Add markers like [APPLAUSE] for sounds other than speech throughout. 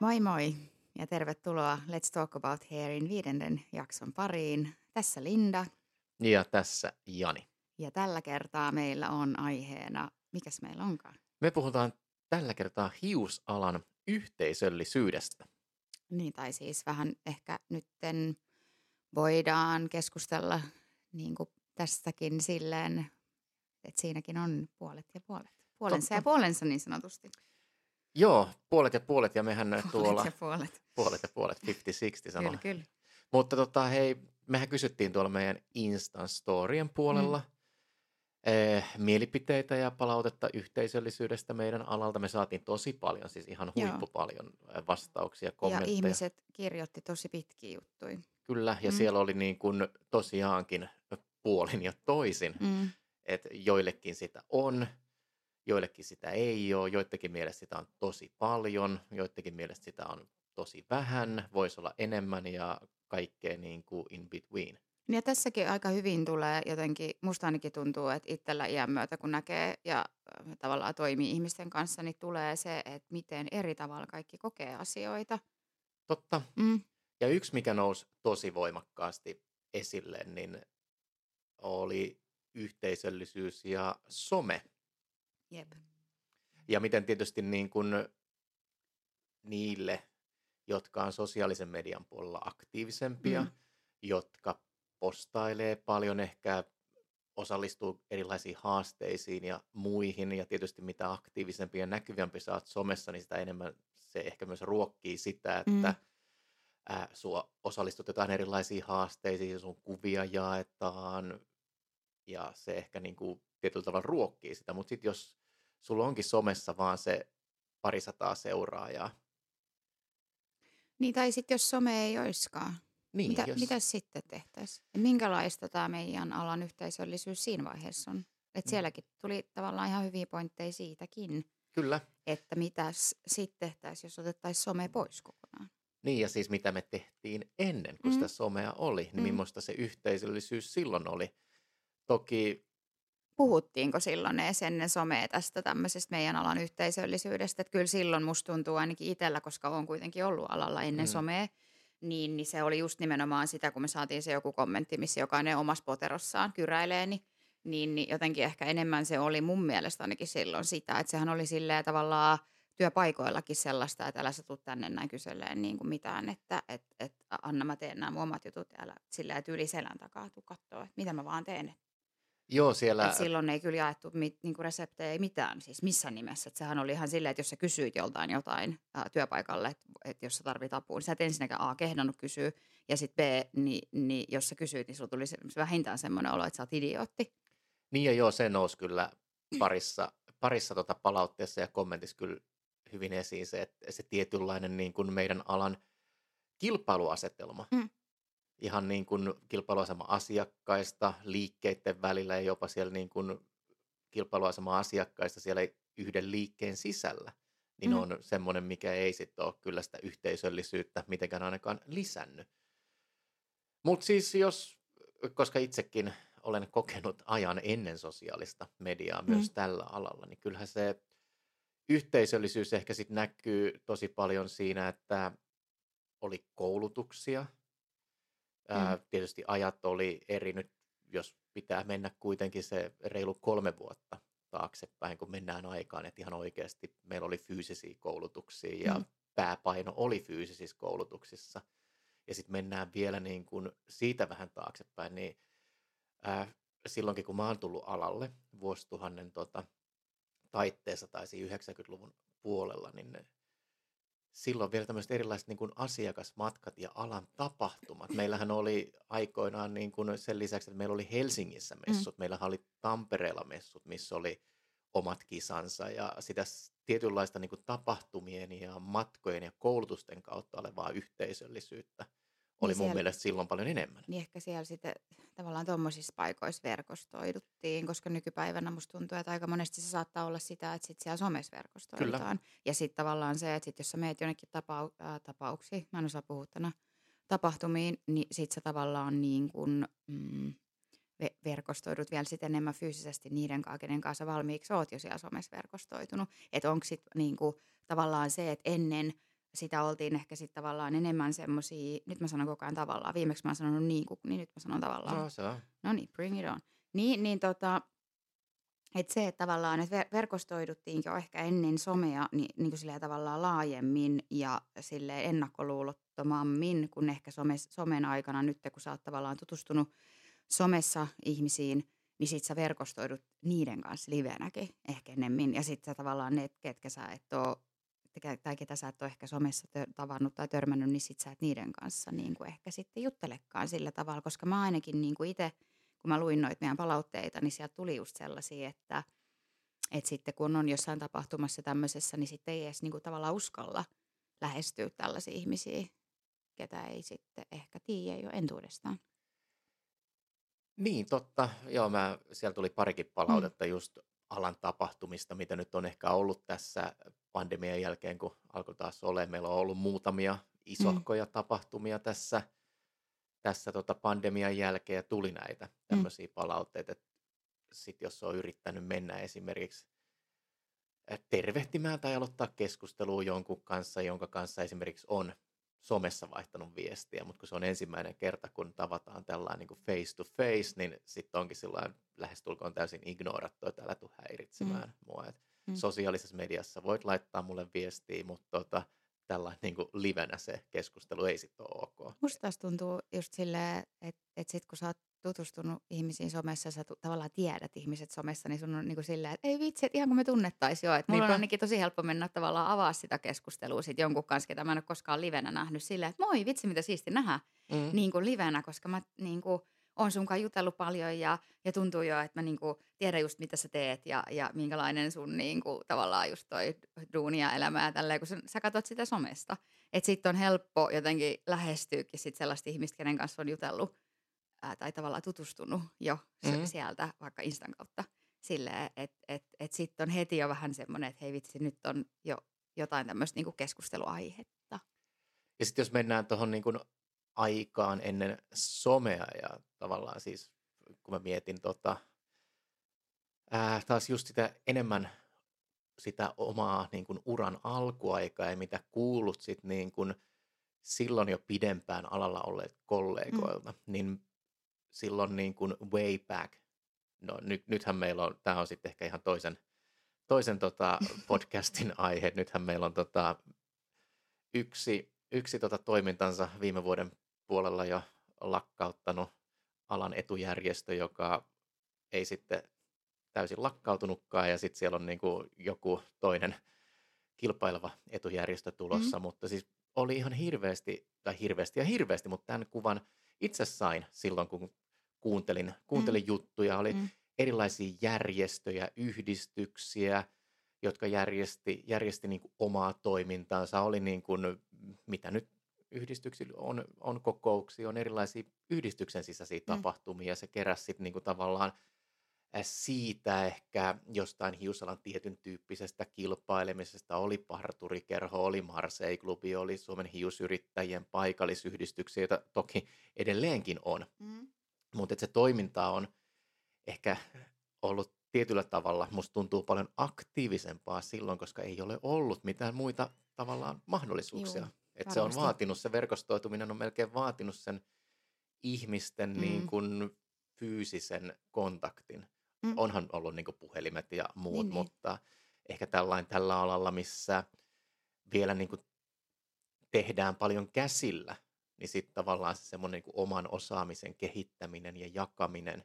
Moi moi ja tervetuloa Let's Talk About Hairin viidennen jakson pariin. Tässä Linda Ja tässä Jani. ja tällä kertaa meillä on aiheena, mikäs meillä onkaan? Me puhutaan tällä kertaa hiusalan yhteisöllisyydestä. Niin, tai siis vähän ehkä nytten voidaan keskustella niin kuin tästäkin silleen, että siinäkin on puolet ja puolet. Puolensa ja Totta. puolensa niin sanotusti. Joo, puolet ja puolet ja mehän Puolet tuolla ja puolet. puolet ja puolet, 50-60 sanoo. Kyllä, kyllä. Mutta tota, hei, mehän kysyttiin tuolla meidän Instan storien puolella Mm. eh, mielipiteitä ja palautetta yhteisöllisyydestä meidän alalta. Me saatiin tosi paljon, siis ihan huippupaljon eh, vastauksia, Ja kommentteja. ihmiset kirjoitti tosi pitkiä juttuja. Kyllä, ja Mm. siellä oli niin kuin tosiaankin puolin ja toisin. Mm. Että joillekin sitä on, joillekin sitä ei ole, joidenkin mielestä sitä on tosi paljon, joidenkin mielestä sitä on tosi vähän, voisi olla enemmän ja kaikkea niin kuin in between. Ja tässäkin aika hyvin tulee jotenkin, musta ainakin tuntuu, että itsellä iän myötä kun näkee ja äh, tavallaan toimii ihmisten kanssa, niin tulee se, että miten eri tavalla kaikki kokee asioita. Totta. Mm. Ja yksi, mikä nousi tosi voimakkaasti esille, niin oli yhteisöllisyys ja some. Jep. Ja miten tietysti niin kuin niille, jotka on sosiaalisen median puolella aktiivisempia, Mm. jotka postailee paljon, ehkä osallistuu erilaisiin haasteisiin ja muihin. Ja tietysti mitä aktiivisempi ja näkyvämpi sä oot somessa, niin sitä enemmän se ehkä myös ruokkii sitä, että Mm. ää, sua osallistutetaan erilaisiin haasteisiin, sun kuvia jaetaan ja se ehkä niin kuin tietyllä tavalla ruokkii sitä. Mutta sitten jos sulla onkin somessa vaan se parisataa seuraajaa, Niin tai sitten jos some ei oiskaan, niin mitä, jos, mitä sitten tehtäisiin? Minkälaista tämä meidän alan yhteisöllisyys siinä vaiheessa on? Et Mm. sielläkin tuli tavallaan ihan hyviä pointteja siitäkin, kyllä. että mitä sitten tehtäisiin, jos otettaisiin some pois kokonaan. Niin ja siis mitä me tehtiin ennen kuin Mm. sitä somea oli, niin Mm. millaista se yhteisöllisyys silloin oli. Toki Puhuttiinko silloin edes ennen somea tästä tämmöisestä meidän alan yhteisöllisyydestä? Että kyllä silloin musta tuntuu ainakin itsellä, koska olen kuitenkin ollut alalla ennen Mm. somea, niin, niin se oli just nimenomaan sitä, kun me saatiin se joku kommentti, missä jokainen omassa poterossaan kyräilee, niin, niin, niin jotenkin ehkä enemmän se oli mun mielestä ainakin silloin sitä, että sehän oli silleen tavallaan työpaikoillakin sellaista, että älä sä tuu tänne näin kyseleen niin kuin mitään, että et, et, anna mä teen nämä mun omat jutut, älä silleen, että yli selän takaa tuu kattoo, että mitä mä vaan teen, joo siellä, et silloin ei kyllä jaettu mit, niinku reseptejä ei mitään, siis missään nimessä. Et sehän oli ihan silleen, että jos sä kysyit joltain jotain ää, työpaikalle, että et jos sä tarvit apua, niin sä et ensinnäkään A, kehdannut kysyä, ja sitten B, niin, niin jos sä kysyit, niin sulla tuli se, vähintään semmoinen olo, että sä oot idiootti. niin ja joo, se nousi kyllä parissa, parissa tota palautteessa ja kommentissa kyllä hyvin esiin se, että se tietynlainen niin kuin meidän alan kilpailuasetelma. Mm. Ihan niin kuin kilpailuasema asiakkaista, liikkeiden välillä ja jopa siellä niin kuin kilpailuasema asiakkaista siellä yhden liikkeen sisällä, niin Mm. on semmoinen, mikä ei sitten ole kyllä sitä yhteisöllisyyttä mitenkään ainakaan lisännyt. Mutta siis jos, koska itsekin olen kokenut ajan ennen sosiaalista mediaa myös Mm. tällä alalla, niin kyllähän se yhteisöllisyys ehkä sitten näkyy tosi paljon siinä, että oli koulutuksia. Ää, Mm. tietysti ajat oli eri nyt, jos pitää mennä kuitenkin se reilu kolme vuotta taaksepäin, kun mennään aikaan, että ihan oikeasti meillä oli fyysisiä koulutuksia ja Mm. pääpaino oli fyysisissä koulutuksissa. Ja sitten mennään vielä niin kuin siitä vähän taaksepäin, niin ää, silloinkin kun mä oon tullut alalle vuosituhannen tota, taitteessa tai siinä 90-luvun puolella, niin ne, silloin vielä tämmöiset erilaiset niin kuin asiakasmatkat ja alan tapahtumat. Meillähän oli aikoinaan niin kuin sen lisäksi, että meillä oli Helsingissä messut, mm. meillähän oli Tampereella messut, missä oli omat kisansa ja sitä tietynlaista niin kuin tapahtumien ja matkojen ja koulutusten kautta olevaa yhteisöllisyyttä oli Niin mun siellä- mielestä silloin paljon enemmän. Niin ehkä siellä sitten tavallaan tuommoisissa paikoissa verkostoiduttiin, koska nykypäivänä musta tuntuu, että aika monesti se saattaa olla sitä, että sit siellä somessa verkostoidutaan. Ja sitten tavallaan se, että sit jos sä meet jonnekin tapau- ää, tapauksiin, mä en osaa puhua tänä, tapahtumiin, niin sit sä tavallaan niin kuin, mm, ve- verkostoidut vielä sitten enemmän fyysisesti niiden kanssa, kenen kanssa valmiiksi oot jo siellä somessa verkostoitunut. Että onko sitten niinku, tavallaan se, että ennen sitä oltiin ehkä sitten tavallaan enemmän semmoisia, nyt mä sanon koko ajan tavallaan, viimeksi mä oon sanonut niin, kuin, niin nyt mä sanon tavallaan. No se on. No niin, bring it on. Niin, niin tota, että se, että tavallaan, että ver- verkostoiduttiin jo ehkä ennen somea niin, niin kuin tavallaan laajemmin ja sille ennakkoluulottomammin kuin ehkä some, somen aikana nyt, kun sä oot tavallaan tutustunut somessa ihmisiin, niin sit sä verkostoidut niiden kanssa livenäkin ehkä enemmän. Ja sit sä tavallaan ne, ketkä sä et ole tai ketä sä et ole ehkä somessa tö- tavannut tai törmännyt, niin sit sä et niiden kanssa niin kuin ehkä sitten juttelekaan sillä tavalla, koska mä ainakin niin kuin itse – kun mä luin noita meidän palautteita, niin sieltä tuli just sellaisia, että, että sitten kun on jossain tapahtumassa tämmöisessä, niin sitten ei edes niin kuin tavallaan uskalla lähestyä tällaisia ihmisiä, ketä ei sitten ehkä tiedä jo entuudestaan. Niin, totta. Joo, mä, siellä tuli parikin mm. palautetta mm. just alan tapahtumista, mitä nyt on ehkä ollut tässä pandemian jälkeen, kun alkoi taas ole. Meillä on ollut muutamia isohkoja mm. tapahtumia tässä – tässä tota pandemian jälkeen ja tuli näitä tämmöisiä mm. palautteita, että sit jos on yrittänyt mennä esimerkiksi tervehtimään tai aloittaa keskustelua jonkun kanssa, jonka kanssa esimerkiksi on somessa vaihtanut viestiä, mutta kun se on ensimmäinen kerta, kun tavataan tällainen niin kuin face to face, niin sitten onkin sillä lähestulkoon täysin ignorattu, että älä tule häiritsemään mm. mua. Et mm. Sosiaalisessa mediassa voit laittaa mulle viestiä, mutta tota, tällä niin kuin livenä se keskustelu ei sitten ole ok. Musta taas tuntuu just silleen, että, että sit kun sä oot tutustunut ihmisiin somessa, sä tu- tavallaan tiedät ihmiset somessa, niin sun on niin kuin silleen, että ei vitsi, että ihan kuin me tunnettaisiin jo. Että mulla Niinpä. on ainakin tosi helppo mennä tavallaan avaa sitä keskustelua sit jonkun kanssa, ketä mä en ole koskaan livenä nähnyt silleen, että moi vitsi, mitä siisti nähdä mm. niin kuin livenä, koska mä niin kuin, on sunkaan jutellut paljon ja, ja tuntuu jo, että mä niinku tiedän just mitä sä teet ja, ja minkälainen sun niinku, tavallaan just toi duunia ja elämä ja tälleen, kun sä, sä katsot sitä somesta. Että sitten on helppo jotenkin lähestyäkin sit sellaista ihmistä, kenen kanssa on jutellut ää, tai tavallaan tutustunut jo mm-hmm. sieltä vaikka Instan kautta. Silleen, että et, et sitten on heti jo vähän semmoinen, että hei vitsi, nyt on jo jotain tämmöistä niinku keskusteluaihetta. Ja sitten jos mennään tuohon niinku aikaan ennen somea ja tavallaan siis kun mä mietin tota, ää, taas just sitä enemmän sitä omaa niin kuin uran alkuaikaa ja mitä kuulut sit niin kuin silloin jo pidempään alalla olleet kollegoilta, mm. niin silloin niin kuin way back, no nyt, nythän meillä on, tämä on sitten ehkä ihan toisen, toisen tota podcastin [LAUGHS] aihe, nythän meillä on tota yksi, yksi tota toimintansa viime vuoden puolella jo lakkauttanut alan etujärjestö, joka ei sitten täysin lakkautunutkaan. Ja sitten siellä on niin kuin joku toinen kilpaileva etujärjestö tulossa, mm. mutta siis oli ihan hirveästi, tai hirveästi ja hirveästi, mutta tämän kuvan itse sain silloin, kun kuuntelin, kuuntelin mm. juttuja. Oli mm. erilaisia järjestöjä, yhdistyksiä, jotka järjesti, järjesti niin kuin omaa toimintaansa. Oli niin kuin, mitä nyt yhdistyksillä on, on kokouksia, on erilaisia yhdistyksen sisäisiä mm. tapahtumia. Se keräsi sitten niinku tavallaan siitä ehkä jostain hiusalan tietyn tyyppisestä kilpailemisesta. Oli parturikerho, oli Marseille-klubi, oli Suomen hiusyrittäjien paikallisyhdistyksiä, joita toki edelleenkin on. Mm. Mutta se toiminta on ehkä ollut tietyllä tavalla, musta tuntuu paljon aktiivisempaa silloin, koska ei ole ollut mitään muita tavallaan mahdollisuuksia. Juu. Että se on vaatinut, se verkostoituminen on melkein vaatinut sen ihmisten mm. niin kuin fyysisen kontaktin. Mm. Onhan ollut niin kuin puhelimet ja muut, niin, niin. mutta niin. ehkä tällain tällä alalla, missä vielä niin kuin tehdään paljon käsillä, niin sitten tavallaan se semmoinen niin oman osaamisen kehittäminen ja jakaminen,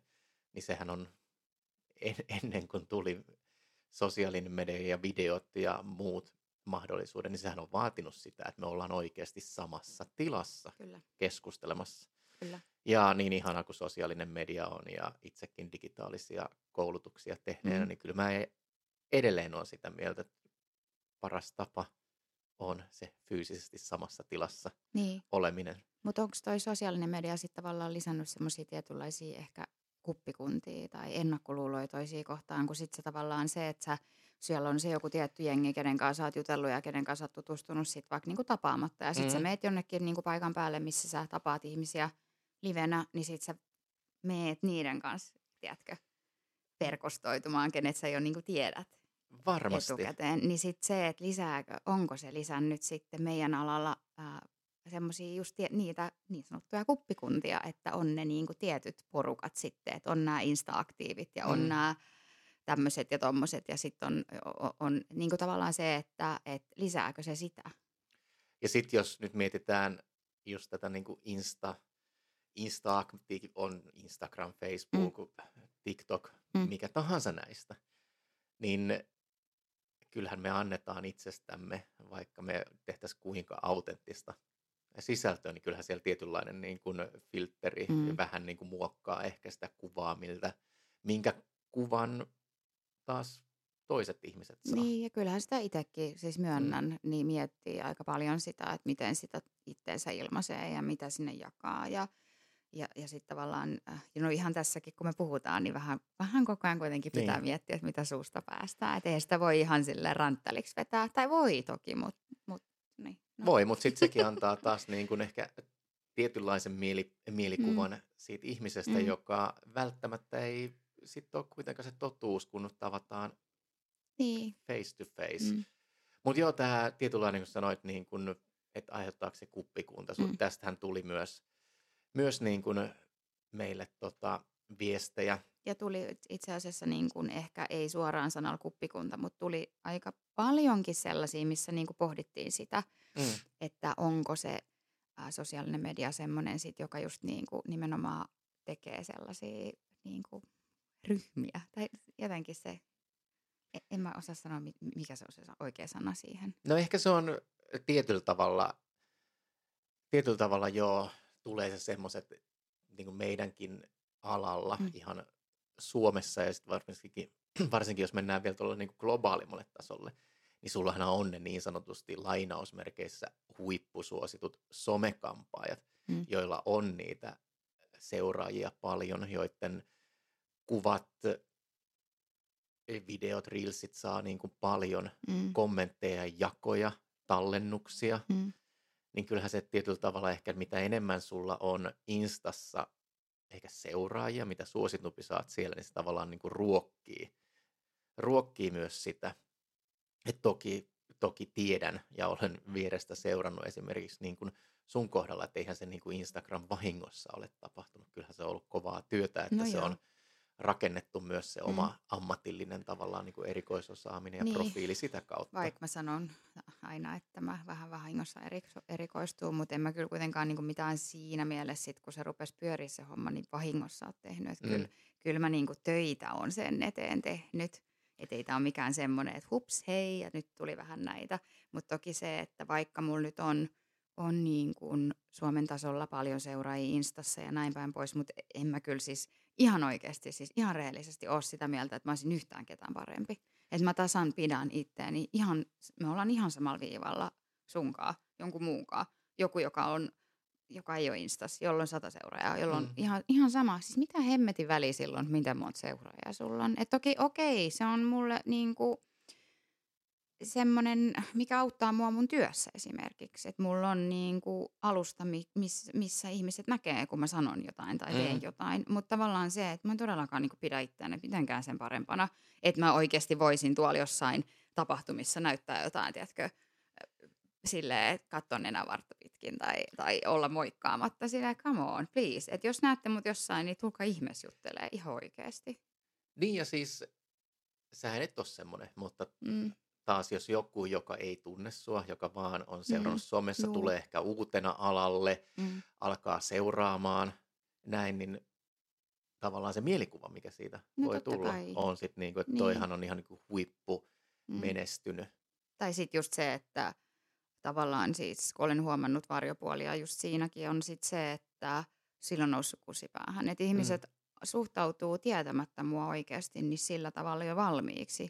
niin sehän on [LAUGHS] en, ennen kuin tuli sosiaalinen media ja videot ja muut mahdollisuuden, niin sehän on vaatinut sitä, että me ollaan oikeasti samassa tilassa Kyllä. keskustelemassa. Kyllä. Ja niin ihana kuin sosiaalinen media on ja itsekin digitaalisia koulutuksia tehneenä, mm. niin kyllä mä edelleen olen sitä mieltä, että paras tapa on se fyysisesti samassa tilassa niin. oleminen. Mutta onko toi sosiaalinen media sitten tavallaan lisännyt semmoisia tietynlaisia ehkä kuppikuntia tai ennakkoluuloja toisiin kohtaan, kun sitten se tavallaan se, että sä siellä on se joku tietty jengi, kenen kanssa olet jutellut ja kenen kanssa olet tutustunut sit vaikka niinku tapaamatta. Ja sitten mm. sä meet jonnekin niinku paikan päälle, missä sä tapaat ihmisiä livenä, niin sitten sä meet niiden kanssa, tiedätkö, verkostoitumaan, kenet sä jo niin tiedät Varmasti. etukäteen. Niin sitten se, että lisääkö, onko se lisännyt sitten meidän alalla äh, semmoisia just tie, niitä niin sanottuja kuppikuntia, että on ne niin kuin tietyt porukat sitten, että on nämä Insta-aktiivit ja on mm. nämä tämmöiset ja tommoset ja sitten on, on, on niin kuin tavallaan se, että, että lisääkö se sitä. Ja sitten jos nyt mietitään just tätä niin kuin Insta, Insta on Instagram, Facebook, mm. TikTok, mm. mikä tahansa näistä, niin kyllähän me annetaan itsestämme, vaikka me tehtäisiin kuinka autenttista sisältöä, niin kyllähän siellä tietynlainen niin kuin filtteri mm. vähän niin kuin muokkaa ehkä sitä kuvaa, miltä, minkä kuvan taas toiset ihmiset saa. Niin, ja kyllähän sitä itsekin, siis myönnän, mm. niin miettii aika paljon sitä, että miten sitä itteensä ilmaisee ja mitä sinne jakaa. Ja, ja, ja sitten tavallaan, äh, no ihan tässäkin kun me puhutaan, niin vähän, vähän koko ajan kuitenkin pitää niin. miettiä, että mitä suusta päästään. Että ei sitä voi ihan sille rantteliksi vetää, tai voi toki, mutta mut, niin. No. Voi, mutta sitten sekin antaa taas [LAUGHS] niin kuin ehkä tietynlaisen mieli, mielikuvan mm. siitä ihmisestä, mm. joka välttämättä ei sitten ole kuitenkaan se totuus, kun tavataan niin. face to face. Mm. Mutta joo, tämä tietynlainen, kun sanoit, niin kun, että aiheuttaako se kuppikunta. Mm. Tästähän tuli myös, myös niin kun meille tota, viestejä. Ja tuli itse asiassa niin kun ehkä ei suoraan sanalla kuppikunta, mutta tuli aika paljonkin sellaisia, missä niin kuin pohdittiin sitä, mm. että onko se ä, sosiaalinen media semmoinen, sit, joka just niin kuin nimenomaan tekee sellaisia niin kuin ryhmiä. Tai jotenkin se, e, en mä osaa sanoa, mikä se on se oikea sana siihen. No ehkä se on tietyllä tavalla, tietyllä tavalla joo, tulee se semmoiset niin meidänkin alalla mm. ihan Suomessa ja sitten varsinkin, [CLEARS THROAT] varsinkin jos mennään vielä tuolla niin globaalimmalle tasolle, niin sullahan on ne niin sanotusti lainausmerkeissä huippusuositut somekampaajat, mm. joilla on niitä seuraajia paljon, joiden kuvat, videot, reelsit saa niin kuin paljon mm. kommentteja, jakoja, tallennuksia, mm. Niin kyllähän se tietyllä tavalla ehkä mitä enemmän sulla on Instassa ehkä seuraajia, mitä suositumpi saat siellä, niin se tavallaan niin kuin ruokkii, ruokkii myös sitä. Et toki, toki tiedän ja olen vierestä seurannut esimerkiksi niin kuin sun kohdalla, että eihän se niin kuin Instagram vahingossa ole tapahtunut. Kyllähän se on ollut kovaa työtä, että no se joo. on rakennettu myös se oma mm. ammatillinen tavallaan niin kuin erikoisosaaminen ja niin. profiili sitä kautta. Vaikka mä sanon aina, että mä vähän vahingossa erikoistuu, mutta en mä kyllä kuitenkaan niin kuin mitään siinä mielessä, sit, kun se rupesi pyöriä se homma, niin vahingossa oot tehnyt. Että mm. kyllä, kyllä mä niin kuin töitä on sen eteen tehnyt. Että ei tämä ole mikään semmoinen, että hups, hei, ja nyt tuli vähän näitä. Mutta toki se, että vaikka mulla nyt on, on niin kuin Suomen tasolla paljon seuraajia Instassa ja näin päin pois, mutta en mä kyllä siis ihan oikeasti, siis ihan rehellisesti ole sitä mieltä, että mä olisin yhtään ketään parempi. Että mä tasan pidän itteeni ihan, me ollaan ihan samalla viivalla sunkaa, jonkun muunkaan. Joku, joka on joka ei ole Instas, jolla on sata seuraajaa, jolla on mm. ihan, ihan sama. Siis mitä hemmetin väli silloin, miten monta seuraajaa sulla on. Että toki okei, se on mulle niin kuin semmoinen, mikä auttaa mua mun työssä esimerkiksi. Että mulla on niin kuin alusta, miss, missä ihmiset näkee, kun mä sanon jotain tai teen mm. jotain. Mutta tavallaan se, että mä en todellakaan niin pidä itseäni mitenkään sen parempana, että mä oikeasti voisin tuolla jossain tapahtumissa näyttää jotain, tiedätkö, silleen, että katso nenävartta pitkin tai, tai olla moikkaamatta. Silleen, come on, please. Että jos näette mut jossain, niin tulkaa ihmeessä juttelee ihan oikeasti. Niin ja siis, sähän et ole semmoinen, mutta mm. Taas jos joku, joka ei tunne sua, joka vaan on seurannut mm. somessa, Juu. tulee ehkä uutena alalle, mm. alkaa seuraamaan näin, niin tavallaan se mielikuva, mikä siitä no, voi tulla, kai. on sitten niin kuin, että niin. toihan on ihan niin kuin huippu mm. menestynyt. Tai sitten just se, että tavallaan siis, kun olen huomannut varjopuolia, just siinäkin on sit se, että silloin on noussut kusipäähän. Että ihmiset mm. suhtautuu tietämättä mua oikeasti niin sillä tavalla jo valmiiksi.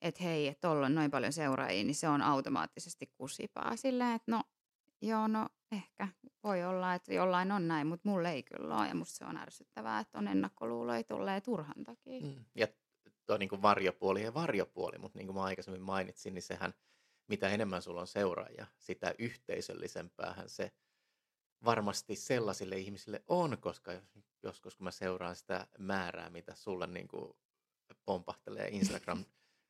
Että hei, että tuolla on noin paljon seuraajia, niin se on automaattisesti kusipää. Silleen, että no joo, no ehkä voi olla, että jollain on näin, mutta mulle ei kyllä ole. Ja musta se on ärsyttävää, että on ennakkoluuloja tulee turhan takia. Mm. Ja tuo niin varjopuoli ja varjopuoli, mutta niin kuin mä aikaisemmin mainitsin, niin sehän – mitä enemmän sulla on seuraajia, sitä yhteisöllisempäähän se varmasti sellaisille ihmisille on, koska joskus kun mä seuraan sitä määrää, mitä sulle niin kuin pompahtelee Instagram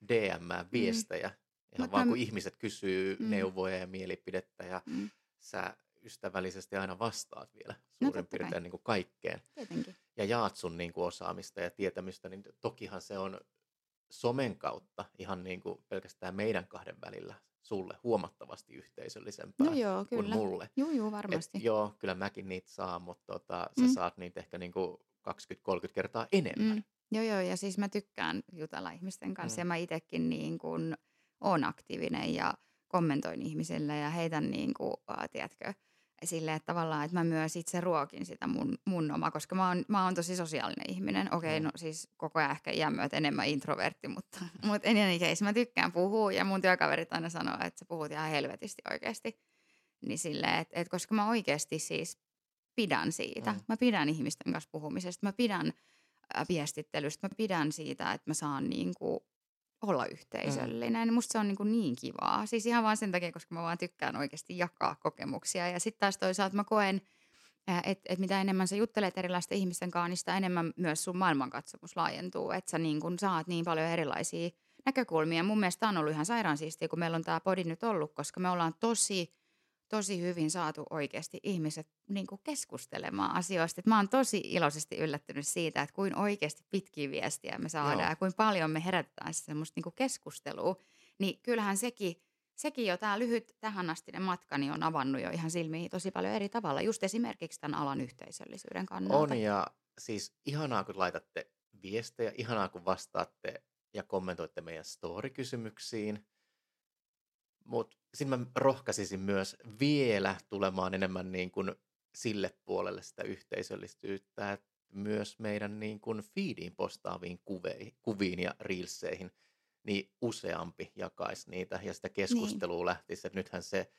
DM viestejä, mm. ihan Mut vaan mä... kun ihmiset kysyy mm. neuvoja ja mielipidettä ja mm. sä ystävällisesti aina vastaat vielä no suurin no, piirtein niin kuin kaikkeen. Tietenkin. Ja jaat sun niin kuin osaamista ja tietämistä, niin tokihan se on somen kautta ihan niin kuin pelkästään meidän kahden välillä sulle huomattavasti yhteisöllisempää no joo, kyllä. kuin mulle. Joo, joo, varmasti. Et joo, kyllä mäkin niitä saan, mutta tota, sä mm. saat niitä ehkä niin kuin 20-30 kertaa enemmän. Mm. Joo, joo, ja siis mä tykkään jutella ihmisten kanssa mm. ja mä itsekin niin kuin on aktiivinen ja kommentoin ihmisille ja heitän niin kuin, äh, tiedätkö, silleen, että tavallaan, että mä myös itse ruokin sitä mun, mun oma, koska mä oon, mä oon tosi sosiaalinen ihminen. Okei, okay, mm. no siis koko ajan ehkä iän myötä enemmän introvertti, mutta, [LAUGHS] [LAUGHS] mutta en case mä tykkään puhua ja mun työkaverit aina sanoo, että sä puhut ihan helvetisti oikeasti. Niin silleen, että, että koska mä oikeasti siis pidän siitä. Mm. Mä pidän ihmisten kanssa puhumisesta, mä pidän viestittelystä, mä pidän siitä, että mä saan niin kuin olla yhteisöllinen. Mm. Musta se on niin, kuin niin kivaa. Siis ihan vaan sen takia, koska mä vaan tykkään oikeasti jakaa kokemuksia. Ja sitten taas toisaalta mä koen, että et mitä enemmän sä juttelet erilaisten ihmisten kanssa, niin sitä enemmän myös sun maailmankatsomus laajentuu. Että sä niin kun saat niin paljon erilaisia näkökulmia. Mun mielestä on ollut ihan sairaan siistiä, kun meillä on tämä podi nyt ollut, koska me ollaan tosi tosi hyvin saatu oikeasti ihmiset niin kuin keskustelemaan asioista. Et mä oon tosi iloisesti yllättynyt siitä, että kuin oikeasti pitkiä viestiä me saadaan Joo. ja kuin paljon me herätetään semmoista niin kuin keskustelua. Niin kyllähän sekin, sekin jo tämä lyhyt tähän astinen matka niin on avannut jo ihan silmiin tosi paljon eri tavalla, just esimerkiksi tämän alan yhteisöllisyyden kannalta. On ja siis ihanaa kun laitatte viestejä, ihanaa kun vastaatte ja kommentoitte meidän story-kysymyksiin – mutta sitten mä rohkaisisin myös vielä tulemaan enemmän niin kuin sille puolelle sitä yhteisöllisyyttä, että myös meidän niin kuin feediin postaaviin kuveihin, kuviin ja reelseihin, niin useampi jakaisi niitä ja sitä keskustelua niin. lähtisi. Että nythän se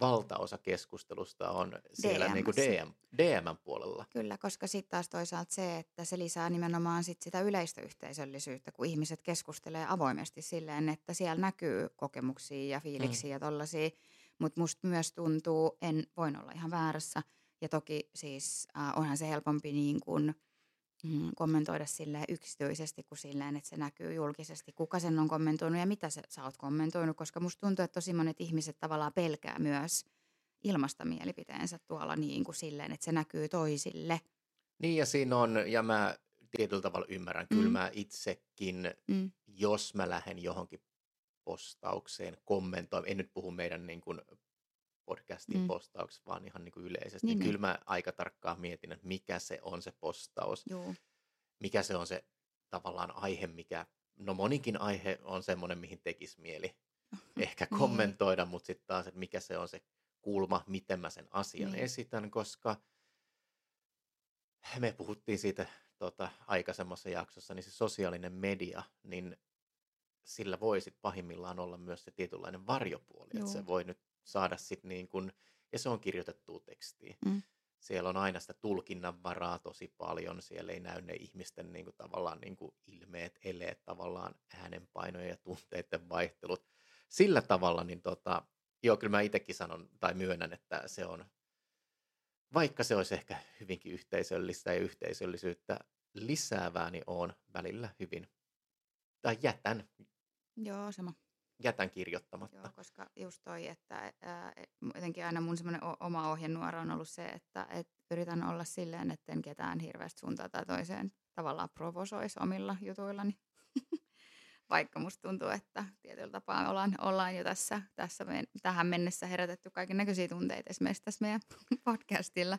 valtaosa keskustelusta on siellä niin kuin DM, DM puolella. Kyllä, koska sitten taas toisaalta se, että se lisää nimenomaan sit sitä yleistä yhteisöllisyyttä, kun ihmiset keskustelee avoimesti silleen, että siellä näkyy kokemuksia ja fiiliksiä mm. ja tollaisia. Mutta musta myös tuntuu, en voin olla ihan väärässä, ja toki siis äh, onhan se helpompi niin kuin – mm, kommentoida sille yksityisesti kuin silleen, että se näkyy julkisesti, kuka sen on kommentoinut ja mitä sä, sä oot kommentoinut, koska musta tuntuu, että tosi monet ihmiset tavallaan pelkää myös ilmasta mielipiteensä tuolla niin kuin silleen, että se näkyy toisille. Niin ja siinä on, ja mä tietyllä tavalla ymmärrän, mm. kyllä mä itsekin, mm. jos mä lähden johonkin postaukseen kommentoimaan, en nyt puhu meidän niin kuin podcastin mm. postauksessa, vaan ihan niin kuin yleisesti. Niin, niin. Kyllä mä aika tarkkaan mietin, että mikä se on se postaus. Joo. Mikä se on se tavallaan aihe, mikä, no monikin aihe on semmoinen, mihin tekisi mieli [LAUGHS] ehkä niin. kommentoida, mutta sitten taas, että mikä se on se kulma, miten mä sen asian niin. esitän, koska me puhuttiin siitä tota, aikaisemmassa jaksossa, niin se sosiaalinen media, niin sillä voi sit pahimmillaan olla myös se tietynlainen varjopuoli, Joo. että se voi nyt saada sit niin kun, ja se on kirjoitettu tekstiin. Mm. Siellä on aina sitä tulkinnan varaa tosi paljon, siellä ei näy ne ihmisten niin kuin, tavallaan niin kuin ilmeet, eleet, tavallaan äänenpainoja ja tunteiden vaihtelut. Sillä tavalla, niin tota, joo, kyllä mä itsekin sanon tai myönnän, että se on, vaikka se olisi ehkä hyvinkin yhteisöllistä ja yhteisöllisyyttä lisäävää, niin on välillä hyvin, tai jätän Joo, sama jätän kirjoittamatta. Joo, koska just toi, että ää, jotenkin aina mun semmoinen oma ohjenuora on ollut se, että et yritän olla silleen, että en ketään hirveästi suuntaan tai toiseen tavallaan provosoisi omilla jutuillani. [LAUGHS] Vaikka musta tuntuu, että tietyllä tapaa ollaan, ollaan jo tässä, tässä meidän, tähän mennessä herätetty kaiken näköisiä tunteita esimerkiksi tässä meidän [LAUGHS] podcastilla.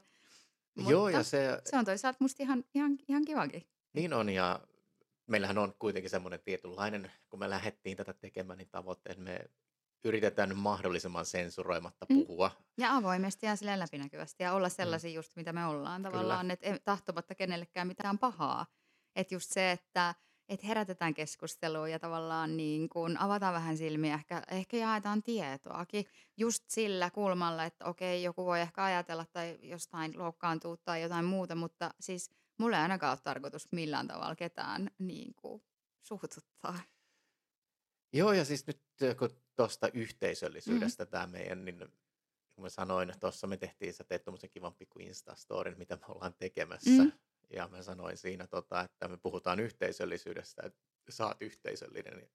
Joo, ja se... se on toisaalta musta ihan, ihan, ihan kivakin. Niin on, ja meillähän on kuitenkin semmoinen tietynlainen, kun me lähdettiin tätä tekemään, niin tavoitteet me yritetään mahdollisimman sensuroimatta mm. puhua. Ja avoimesti ja sillä läpinäkyvästi ja olla mm. sellaisia mm. just mitä me ollaan tavallaan, että tahtomatta kenellekään mitään pahaa. Että just se, että et herätetään keskustelua ja tavallaan niin kun avataan vähän silmiä, ehkä, ehkä jaetaan tietoakin just sillä kulmalla, että okei, joku voi ehkä ajatella tai jostain loukkaantua tai jotain muuta, mutta siis – mulla ei ainakaan ole tarkoitus millään tavalla ketään niin kuin, suhtuttaa. Joo, ja siis nyt kun tuosta yhteisöllisyydestä mm-hmm. tämä meidän, niin kun mä sanoin, tuossa me tehtiin, sä teet tuommoisen kivan pikku Instastorin, mitä me ollaan tekemässä. Mm. Ja mä sanoin siinä, tota, että me puhutaan yhteisöllisyydestä, että sä oot yhteisöllinen.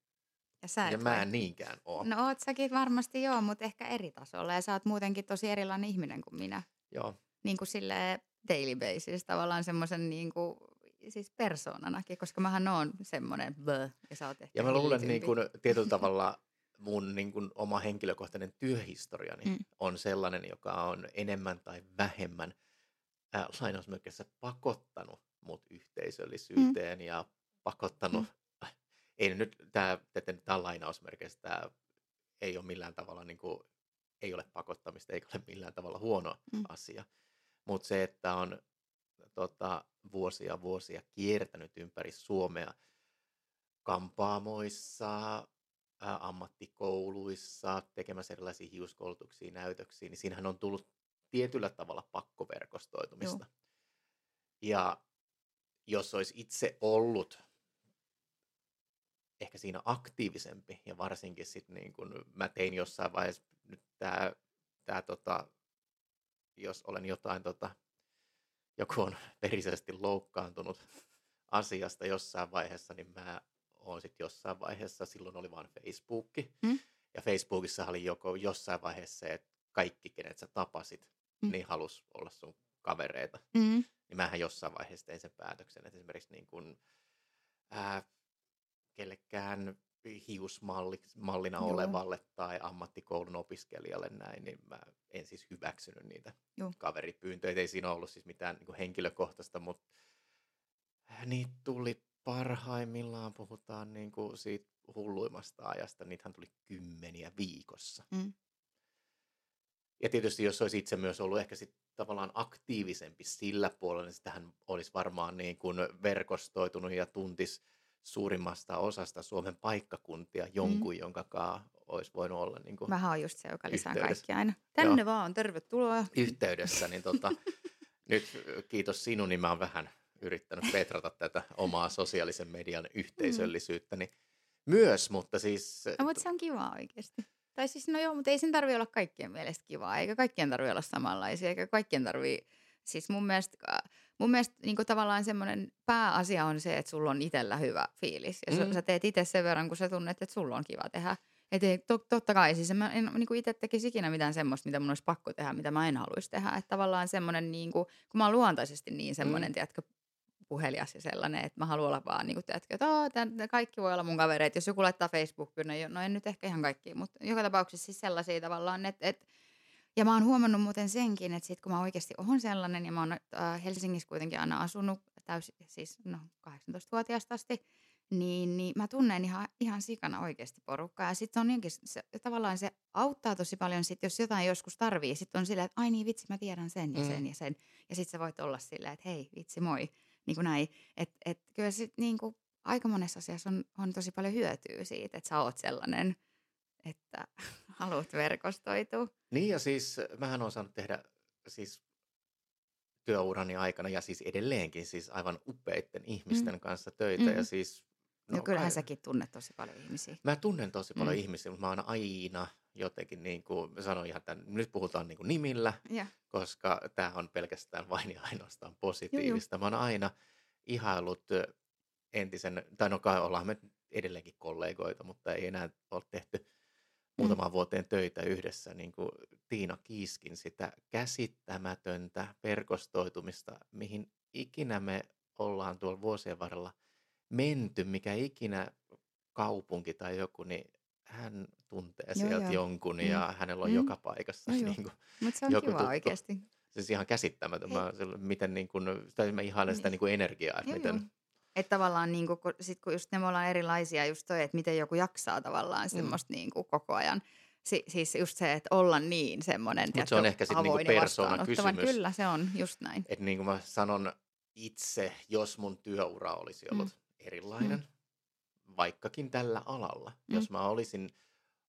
Ja sä Ja mä vai? en niinkään oo. No oot säkin varmasti joo, mutta ehkä eri tasolla. Ja sä oot muutenkin tosi erilainen ihminen kuin minä. Joo. Niin kuin silleen daily basis, tavallaan semmoisen niin kuin, siis persoonanakin, koska mähän oon semmoinen blö, ja sä oot ehkä Ja mä luulen, hillitympi. niin kun, tietyllä tavalla mun niin kun, oma henkilökohtainen työhistoriani Mm. on sellainen, joka on enemmän tai vähemmän äh, lainausmerkeissä pakottanut mut yhteisöllisyyteen mm. ja pakottanut, mm. [LAUGHS] ei nyt, tämä, tämä on lainausmerkeissä, tämä ei ole millään tavalla, niin kuin, ei ole pakottamista, eikä ole millään tavalla huono mm. asia. Mutta se, että on tota, vuosia vuosia kiertänyt ympäri Suomea kampaamoissa, ää, ammattikouluissa, tekemässä erilaisia hiuskoulutuksia, näytöksiä, niin siinähän on tullut tietyllä tavalla pakkoverkostoitumista. Ja jos olisi itse ollut ehkä siinä aktiivisempi ja varsinkin sitten niin kun mä tein jossain vaiheessa nyt tämä, tää tota, jos olen jotain tota, joku on verisesti loukkaantunut asiasta jossain vaiheessa, niin mä oon sitten jossain vaiheessa, silloin oli vain Facebook. Mm. Ja Facebookissa oli joko jossain vaiheessa se, että kaikki, kenet sä tapasit, mm. niin halus olla sun kavereita. Mm. Niin mähän jossain vaiheessa tein sen päätöksen, että esimerkiksi niin kun, ää, kellekään hiusmallina Joo. olevalle tai ammattikoulun opiskelijalle näin, niin mä en siis hyväksynyt niitä Joo. kaveripyyntöjä. Ei siinä ollut siis mitään niin kuin henkilökohtaista, mutta niitä tuli parhaimmillaan, puhutaan niin kuin siitä hulluimmasta ajasta, niitähän tuli kymmeniä viikossa. Mm. Ja tietysti jos olisi itse myös ollut ehkä sit tavallaan aktiivisempi sillä puolella, niin sitähän olisi varmaan niin kuin verkostoitunut ja tuntis suurimmasta osasta Suomen paikkakuntia jonkun, mm. jonka kaa olisi voinut olla niin kuin Mähän on just se, joka lisää kaikki aina. Tänne vaan, tervetuloa. yhteydessä. Niin tota, [LAUGHS] nyt kiitos sinun, niin mä oon vähän yrittänyt petrata tätä omaa sosiaalisen median yhteisöllisyyttäni myös, mutta siis... No, mutta se on kiva oikeasti. Tai siis, no joo, mutta ei sen tarvi olla kaikkien mielestä kivaa, eikä kaikkien tarvi olla samanlaisia, eikä kaikkien tarvi, siis mun mielestä, mun mielestä niin tavallaan semmoinen pääasia on se, että sulla on itsellä hyvä fiilis. Ja mm. Sä teet itse sen verran, kun sä tunnet, että sulla on kiva tehdä. Et ei, to, totta kai, siis mä en niin itse tekisi ikinä mitään semmoista, mitä mun olisi pakko tehdä, mitä mä en haluaisi tehdä. Että tavallaan semmoinen, niin kuin, kun mä oon luontaisesti niin semmoinen, mm. tiedätkö, puhelias ja sellainen, että mä haluan olla vaan, niin kuin, tiedätkö, että "Oo, tän, kaikki voi olla mun kavereita. Jos joku laittaa Facebookiin, no, no en nyt ehkä ihan kaikki, mutta joka tapauksessa siis sellaisia tavallaan, että, että ja mä oon huomannut muuten senkin, että sit kun mä oikeasti oon sellainen, ja mä oon äh, Helsingissä kuitenkin aina asunut täysin, siis no 18-vuotiaasta asti, niin, niin mä tunnen ihan, ihan sikana oikeasti porukkaa. Ja sitten on jotenkin, se, tavallaan se auttaa tosi paljon, sit, jos jotain joskus tarvii. Sitten on silleen, että ai niin vitsi, mä tiedän sen ja Mm. sen ja sen. Ja sitten sä voit olla silleen, että hei vitsi moi, niin kuin näin. Että et, kyllä sit niin kuin, aika monessa asiassa on, on tosi paljon hyötyä siitä, että sä oot sellainen, että haluat verkostoitua. Niin ja siis mähän olen saanut tehdä siis työurani aikana ja siis edelleenkin siis aivan upeitten ihmisten mm. kanssa töitä Mm. ja siis... No, no kyllähän kai- säkin tunnet tosi paljon ihmisiä. Mä tunnen tosi paljon Mm. mm. ihmisiä, mutta mä oon aina jotenkin niin kuin, mä sanon ihan tämän, nyt puhutaan niin kuin nimillä, Ja, koska tämä on pelkästään [LAUGHS] vain ja ainoastaan positiivista. Mä oon aina ihailut entisen, tai no kai ollaan me edelleenkin kollegoita, mutta ei enää ole tehty muutamaan vuoteen töitä yhdessä, niin kuin Tiina Kiiskin sitä käsittämätöntä verkostoitumista, mihin ikinä me ollaan tuolla vuosien varrella menty, mikä ikinä kaupunki tai joku, niin hän tuntee Joo, sieltä joo. jonkun Mm. ja hänellä on Mm. joka paikassa [LAUGHS] joo. niin kuin, mutta se on Joku kiva tuttu. oikeasti. siis ihan käsittämätön. Mä, miten niin kuin, mä ihailen sitä Niin. niin kuin energiaa, että Joo, miten, joo. Että tavallaan niin kuin, sit kun just ne me ollaan erilaisia, just toi, että miten joku jaksaa tavallaan semmoista niin kuin koko ajan. Si- siis just se, että olla niin semmoinen, Mut se on ehkä sit niinku persoonakysymys. vastaanottava. Kyllä, se on just näin. että niin kuin mä sanon itse, jos mun työura olisi Mm. ollut erilainen, vaikkakin tällä alalla, Mm. jos mä olisin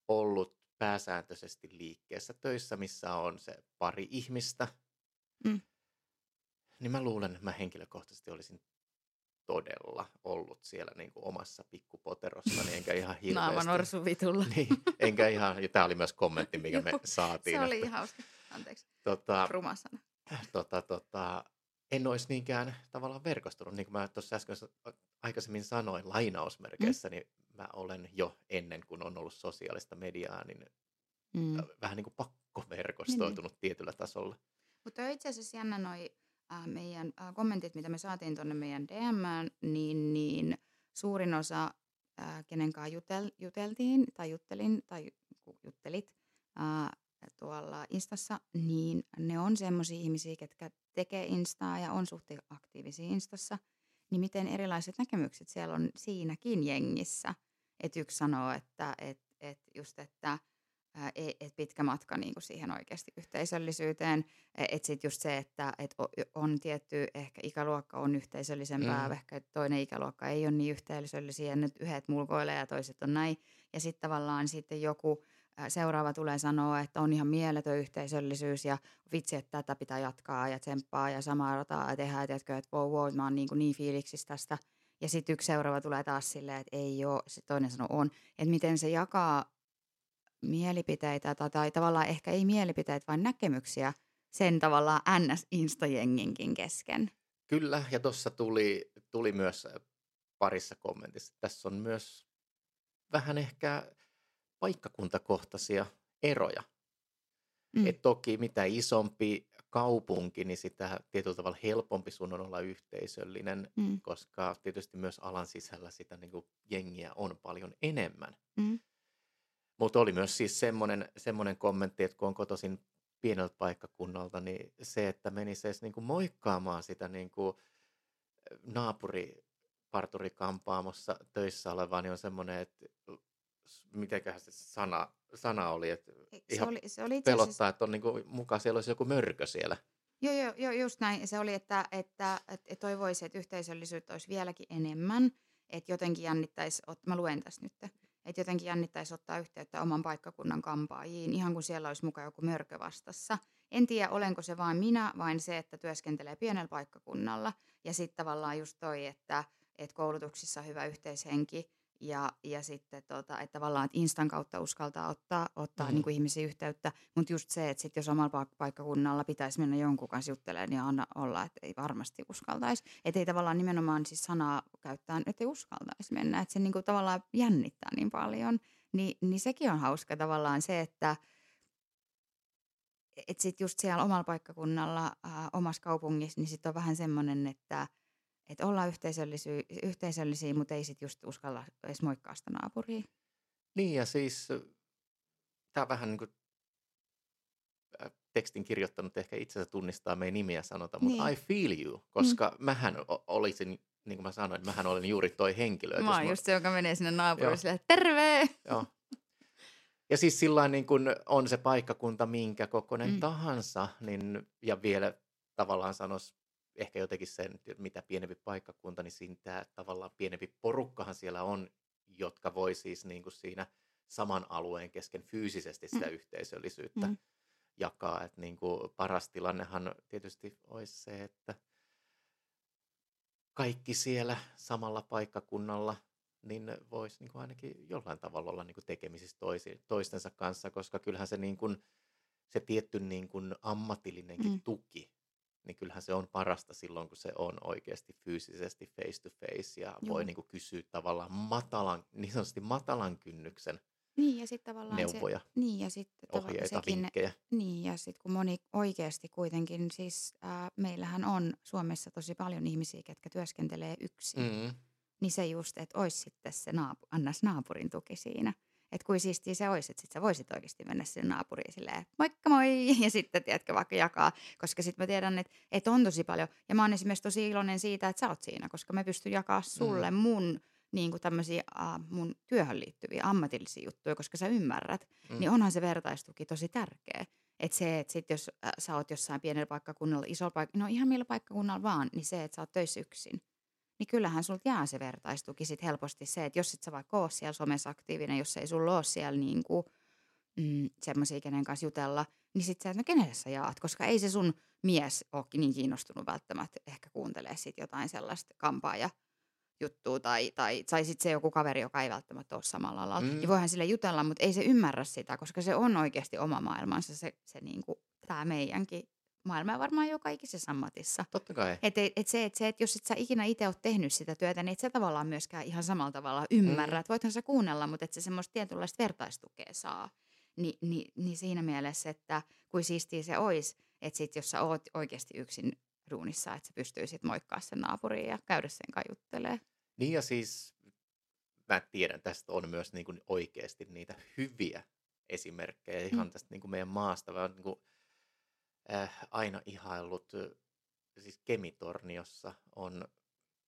ollut pääsääntöisesti liikkeessä töissä, missä on se pari ihmistä, Mm. niin mä luulen, että mä henkilökohtaisesti olisin todella ollut siellä niin kuin omassa pikkupoterossani, enkä ihan [LAUGHS] Naama hirveästi. norsu vitulla. [LAUGHS] Niin, enkä ihan, ja tämä oli myös kommentti, mikä me [LAUGHS] saatiin. Se oli että- hauska. Anteeksi, tota, ruma sana. tota, tota, en olisi niinkään tavallaan verkostunut, niin kuin mä tuossa äsken aikaisemmin sanoin lainausmerkeissä, niin mä olen jo ennen kuin on ollut sosiaalista mediaa, niin Mm. äh, vähän niin kuin pakkoverkostoitunut tietyllä tasolla. Mutta itse asiassa jännä noi äh, meidän äh, kommentit, mitä me saatiin tuonne meidän DMään, niin, niin suurin osa, äh, kenen kanssa jutel, juteltiin tai juttelin tai juttelit äh, tuolla Instassa, niin ne on semmoisia ihmisiä, ketkä tekee Instaa ja on suht aktiivisia Instassa, niin miten erilaiset näkemykset siellä on siinäkin jengissä. Et yksi sanoo, että et, et just, että ää, ei- et pitkä matka niin kuin siihen oikeasti yhteisöllisyyteen. Että sitten just se, että et on tietty, ehkä ikäluokka on yhteisöllisempää, Mm. ehkä toinen ikäluokka ei ole niin yhteisöllisiä, nyt yhdet mulkoilee ja toiset on näin. Ja sitten tavallaan sitten joku seuraava tulee sanoa, että on ihan mieletön yhteisöllisyys ja vitsi, että tätä pitää jatkaa ja tsemppaa ja samaa rataa ja tehdä, tiedätkö, että wow, wow, mä oon niin, niin fiiliksissä tästä. Ja sitten yksi seuraava tulee taas silleen, että ei ole, se toinen sanoo on. Että miten se jakaa mielipiteitä tai, tai tavallaan ehkä ei mielipiteitä, vaan näkemyksiä sen tavallaan NS-instajenginkin kesken. Kyllä, ja tuossa tuli, tuli myös parissa kommentissa, tässä on myös vähän ehkä paikkakuntakohtaisia eroja. Mm. Et toki mitä isompi kaupunki, niin sitä tietyllä tavalla helpompi sun on olla yhteisöllinen, Mm. koska tietysti myös alan sisällä sitä niin kuin jengiä on paljon enemmän. Mm. Mutta oli myös siis semmoinen, semmoinen kommentti, että kun on kotoisin pieneltä paikkakunnalta, niin se, että menisi edes niin kuin moikkaamaan sitä niin kuin naapuri parturikampaamossa töissä olevaa, niin on semmoinen, että mitenköhän se sana, sana oli, että Se ihan oli, se oli itse asiassa, pelottaa, että on niin kuin, mukaan siellä olisi joku mörkö siellä. joo, joo, joo, just näin. Se oli, että, että, että toivoisi, että yhteisöllisyyttä olisi vieläkin enemmän. Että jotenkin jännittäisi, ot- mä luen tässä nyt, että jotenkin jännittäisi ottaa yhteyttä oman paikkakunnan kampaajiin, ihan kuin siellä olisi mukaan joku mörkö vastassa. En tiedä, olenko se vain minä, vain se, että työskentelee pienellä paikkakunnalla. Ja sitten tavallaan just toi, että, että koulutuksissa on hyvä yhteishenki ja, ja sitten tota, että tavallaan että Instan kautta uskaltaa ottaa, ottaa mm. niin kuin ihmisiä yhteyttä. Mutta just se, että sit jos omalla paik- paikkakunnalla pitäisi mennä jonkun kanssa juttelemaan, niin anna olla, että ei varmasti uskaltaisi. Että ei tavallaan nimenomaan siis sanaa käyttää, että ei uskaltaisi mennä. Että se niin kuin tavallaan jännittää niin paljon. Ni, niin sekin on hauska tavallaan se, että et sit just siellä omalla paikkakunnalla, äh, omassa kaupungissa, niin sitten on vähän semmoinen, että et ollaan yhteisöllisiä, yhteisöllisiä, mutta ei sitten just uskalla edes moikkaa sitä naapuria. Niin ja siis tämä vähän niin kuin tekstin kirjoittanut ehkä itsensä tunnistaa meidän nimiä sanota, mutta Niin. I feel you, koska mm. mähän olisin, niin kuin mä sanoin, mähän olen juuri toi henkilö. että Mä oon just se, joka menee sinne naapurille silleen, terve! Joo. Ja siis sillä niin kun on se paikkakunta minkä kokoinen mm. tahansa, niin, ja vielä tavallaan sanoisi ehkä jotenkin sen, että mitä pienempi paikkakunta, niin siinä tämä tavallaan pienempi porukkahan siellä on, jotka voi siis niin kuin siinä saman alueen kesken fyysisesti sitä Mm. yhteisöllisyyttä Mm. jakaa. Että niin kuin paras tilannehan tietysti olisi se, että kaikki siellä samalla paikkakunnalla niin voisi niin kuin ainakin jollain tavalla olla niin kuin tekemisissä toisi, toistensa kanssa, koska kyllähän se, niin kuin, se tietty niin kuin ammatillinenkin Mm. mm. tuki, niin kyllähän se on parasta silloin, kun se on oikeasti fyysisesti face to face ja Juu. voi niin kuin kysyä tavallaan matalan, niin sanotusti matalan kynnyksen Niin ja sitten tavallaan neuvoja, se, niin ja sitten tavallaan ohjeita, sekin, vinkkejä. Niin, ja sitten kun moni oikeasti kuitenkin, siis ää, meillähän on Suomessa tosi paljon ihmisiä, ketkä työskentelee yksin. Mm. Mm. Niin se just, että olisi sitten se naapu, annas naapurin tuki siinä. Että kuin siistiä se olisi, että sit sä voisit oikeasti mennä sinne naapuriin silleen, moikka moi, [LAUGHS] ja sitten tiedätkö vaikka jakaa, koska sitten mä tiedän, että, että on tosi paljon. Ja mä oon esimerkiksi tosi iloinen siitä, että sä oot siinä, koska mä pystyn jakaa sulle Mm. mun niin kuin tämmöisiä uh, mun työhön liittyviä ammatillisia juttuja, koska sä ymmärrät, Mm. niin onhan se vertaistuki tosi tärkeä. Että se, että sit jos äh, sä oot jossain pienellä paikkakunnalla, isolla paikkakunnalla, no ihan millä paikkakunnalla vaan, niin se, että sä oot töissä yksin, niin kyllähän sulta jää se vertaistuki sit helposti se, että jos et sä vaikka ole siellä somessa aktiivinen, jos ei sulla ole siellä niinku, mm, semmoisia, kenen kanssa jutella, niin sit sä, et, no kenelle sä jaat, koska ei se sun mies ole niin kiinnostunut välttämättä ehkä kuuntelee sit jotain sellaista kampaa ja juttua tai, tai, tai sitten se joku kaveri, joka ei välttämättä ole samalla alalla. Mm. Ja voihan sille jutella, mutta ei se ymmärrä sitä, koska se on oikeasti oma maailmansa se, se niinku tämä meidänkin maailma ja varmaan joka ikisessä ammatissa. Totta kai. Et, et se, et se, että jos et sä ikinä itse ole tehnyt sitä työtä, niin et sä tavallaan myöskään ihan samalla tavalla ymmärrä. Mm. Et voithan sä kuunnella, mutta et se semmoista tietynlaista vertaistukea saa. Ni, ni, niin siinä mielessä, että kuin siistiä se olisi, että sit jos sä oot oikeasti yksin duunissa, että sä pystyisit moikkaa sen naapuriin ja käydä sen kajuttelee. Niin ja siis mä tiedän, tästä on myös niin kuin oikeasti niitä hyviä esimerkkejä ihan mm. tästä niin kuin meidän maasta. Mä niin kuin, äh, aina ihaillut, siis Kemitorniossa on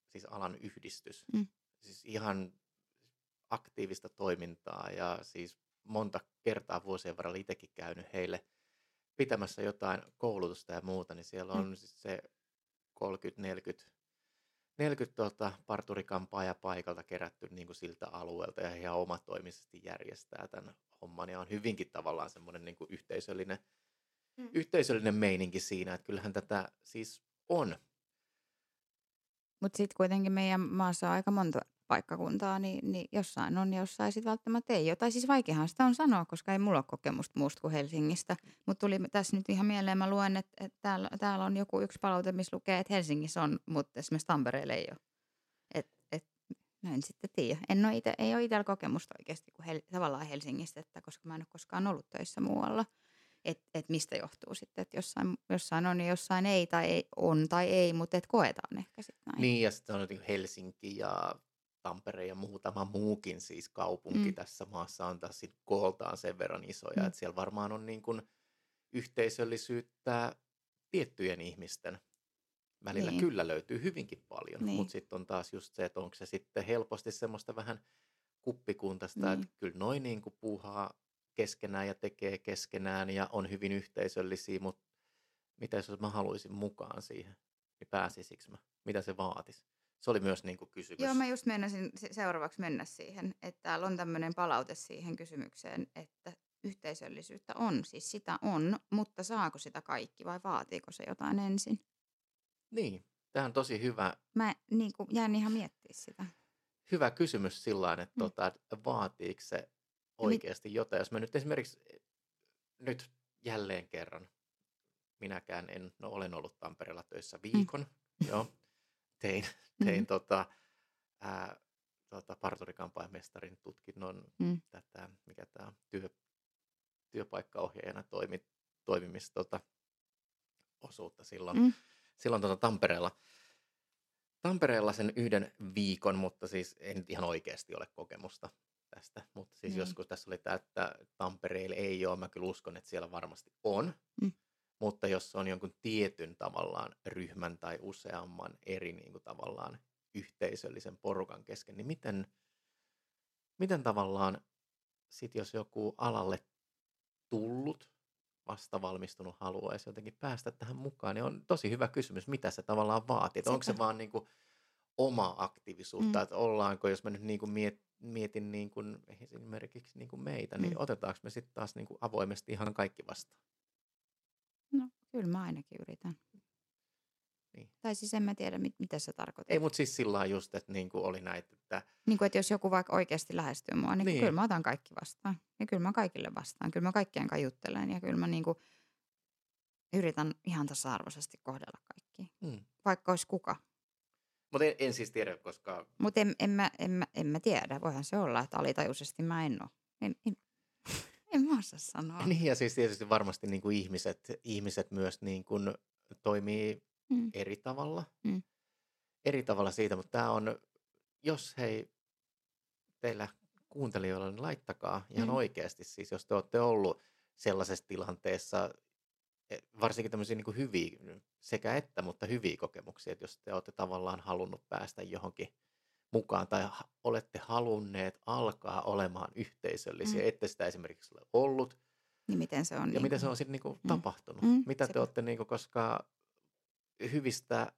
siis alan yhdistys. Mm. Siis ihan aktiivista toimintaa ja siis monta kertaa vuosien varrella itsekin käynyt heille pitämässä jotain koulutusta ja muuta, niin siellä on mm. siis se 30-40 40 tuota, parturikampaa paikalta kerätty niin kuin siltä alueelta ja ihan omatoimisesti järjestää tämän homman ja on hyvinkin tavallaan semmoinen niin kuin yhteisöllinen, mm. yhteisöllinen meininki siinä, että kyllähän tätä siis on. Mutta sitten kuitenkin meidän maassa on aika monta paikkakuntaa, niin, niin jossain on ja jossain sitten välttämättä ei ole. Tai siis vaikeahan sitä on sanoa, koska ei mulla ole kokemusta muusta kuin Helsingistä. Mutta tuli tässä nyt ihan mieleen, mä luen, että, että täällä, täällä on joku yksi palaute, missä lukee, että Helsingissä on, mutta esimerkiksi Tampereella ei ole. Et, et, mä en sitten tiedä. En ole ite, ei ole itsellä kokemusta oikeasti kuin hel, tavallaan Helsingistä, että koska mä en ole koskaan ollut töissä muualla. Että et mistä johtuu sitten, että jossain, jossain on ja jossain ei tai ei, on tai ei, mutta et koetaan ehkä sitten näin. Niin ja sitten on Helsinki ja Tampere ja muutama muukin siis kaupunki mm. tässä maassa on taas sit kooltaan sen verran isoja, mm. että siellä varmaan on niin kuin yhteisöllisyyttä tiettyjen ihmisten välillä niin. kyllä löytyy hyvinkin paljon, niin. mutta sitten on taas just se, että onko se sitten helposti semmoista vähän kuppikuntaista, niin. että kyllä noin niin kuin puuhaa keskenään ja tekee keskenään ja on hyvin yhteisöllisiä, mutta mitä jos mä haluaisin mukaan siihen, niin pääsisikö mä? Mitä se vaatisi? Se oli myös niin kuin kysymys. Joo, mä just meinasin seuraavaksi mennä siihen, että täällä on tämmöinen palaute siihen kysymykseen, että yhteisöllisyyttä on, siis sitä on, mutta saako sitä kaikki vai vaatiiko se jotain ensin? Niin, tämä on tosi hyvä. Mä niin kuin, jään ihan miettiä sitä. Hyvä kysymys sillä että mm. tota, vaatiiko se oikeasti mit... jotain. Jos mä nyt esimerkiksi nyt jälleen kerran, minäkään en, no olen ollut Tampereella töissä mm. viikon, mm. joo, tein, tein mm-hmm. tota, ää, tota, parturikampaajamestarin tutkinnon mm. tätä, mikä tämä työ, työpaikkaohjaajana toimi, toimimista tota, osuutta silloin, mm. silloin tota Tampereella. Tampereella sen yhden viikon, mutta siis en ihan oikeasti ole kokemusta tästä. Mutta siis niin. joskus tässä oli tämä, että Tampereella ei ole, mä kyllä uskon, että siellä varmasti on. Mm. Mutta jos on jonkun tietyn tavallaan ryhmän tai useamman eri niin kuin tavallaan yhteisöllisen porukan kesken, niin miten, miten tavallaan sit jos joku alalle tullut, vastavalmistunut haluaisi jotenkin päästä tähän mukaan, niin on tosi hyvä kysymys, mitä se tavallaan vaatii. Onko se vaan niin kuin oma aktiivisuutta, mm. että ollaanko, jos mä nyt niin kuin miet, mietin niin kuin esimerkiksi niin kuin meitä, niin mm. niin otetaanko me sitten taas niin kuin avoimesti ihan kaikki vastaan? No, kyllä mä ainakin yritän. Niin. Tai siis en mä tiedä, mit, mitä se tarkoittaa. Ei, mutta siis sillä just, että niin kuin oli näitä, että... Niin kuin, että jos joku vaikka oikeasti lähestyy mua, niin, niin. kyllä mä otan kaikki vastaan. Ja kyllä mä kaikille vastaan. Kyllä mä kaikkien kanssa juttelen ja kyllä mä niin kuin yritän ihan tasa-arvoisesti kohdella kaikki. Hmm. Vaikka olisi kuka. Mutta en, en siis tiedä, koska... Mutta en, en, mä, en, mä, en mä tiedä. Voihan se olla, että alitajuisesti mä en ole. En, en, [LAUGHS] en mä osaa sanoa. Niin ja siis tietysti varmasti niin kuin ihmiset, ihmiset myös niin kuin toimii mm. eri tavalla. Mm. Eri tavalla siitä, mutta tämä on, jos hei, teillä kuuntelijoilla, niin laittakaa ihan mm. oikeasti siis, jos te olette ollut sellaisessa tilanteessa, varsinkin tämmöisiä niin hyviä, sekä että, mutta hyviä kokemuksia, että jos te olette tavallaan halunnut päästä johonkin mukaan tai olette halunneet alkaa olemaan yhteisöllisiä, mm. ette sitä esimerkiksi ole ollut. Niin miten se on? Ja niin miten se on sitten niin mm. tapahtunut? Mm. Mitä te olette, niin kuin, koska hyvistä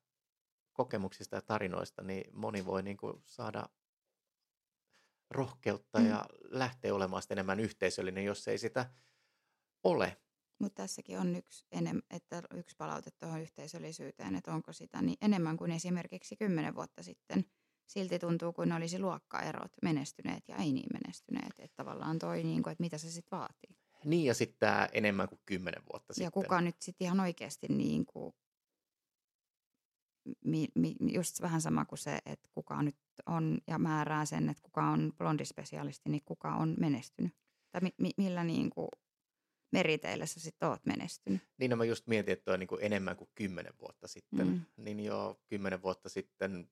kokemuksista ja tarinoista, niin moni voi niin kuin saada rohkeutta mm. ja lähteä olemaan enemmän yhteisöllinen, jos ei sitä ole. Mutta tässäkin on yksi, enem, että yksi palaute tuohon yhteisöllisyyteen, että onko sitä niin enemmän kuin esimerkiksi kymmenen vuotta sitten. Silti tuntuu, kuin olisi luokkaerot menestyneet ja ei niin menestyneet. Että tavallaan toi, niin kuin, että mitä se sitten vaatii. Niin ja sitten tämä enemmän kuin kymmenen vuotta Ja sitten. kuka nyt sitten ihan oikeasti niin kuin, mi, mi, just vähän sama kuin se, että kuka nyt on ja määrää sen, että kuka on blondispesialisti, niin kuka on menestynyt. Tai mi, mi, millä niin kuin meriteillä sä sitten oot menestynyt. Niin no mä just mietin, että on niin kuin enemmän kuin kymmenen vuotta sitten. Mm. Niin jo kymmenen vuotta sitten,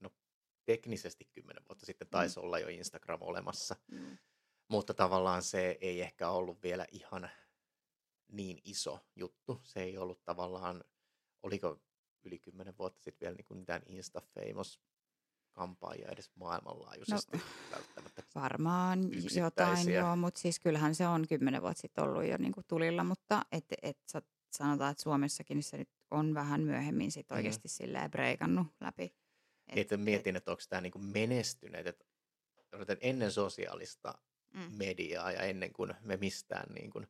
no teknisesti kymmenen vuotta sitten taisi olla jo Instagram olemassa. Mm. Mutta tavallaan se ei ehkä ollut vielä ihan niin iso juttu. Se ei ollut tavallaan, oliko yli kymmenen vuotta sitten vielä niin kuin mitään Insta-famous kampaajia edes maailmanlaajuisesti no, välttämättä. Varmaan jotain, joo, mutta siis kyllähän se on kymmenen vuotta sitten ollut jo niinku tulilla, mutta et, et, sanotaan, että Suomessakin se nyt on vähän myöhemmin sit Mhm. oikeasti silleen breikannut läpi. Et, että mietin, että onko tämä niin kuin menestyneet, että että ennen sosiaalista mm, mediaa ja ennen kuin me mistään niin kuin,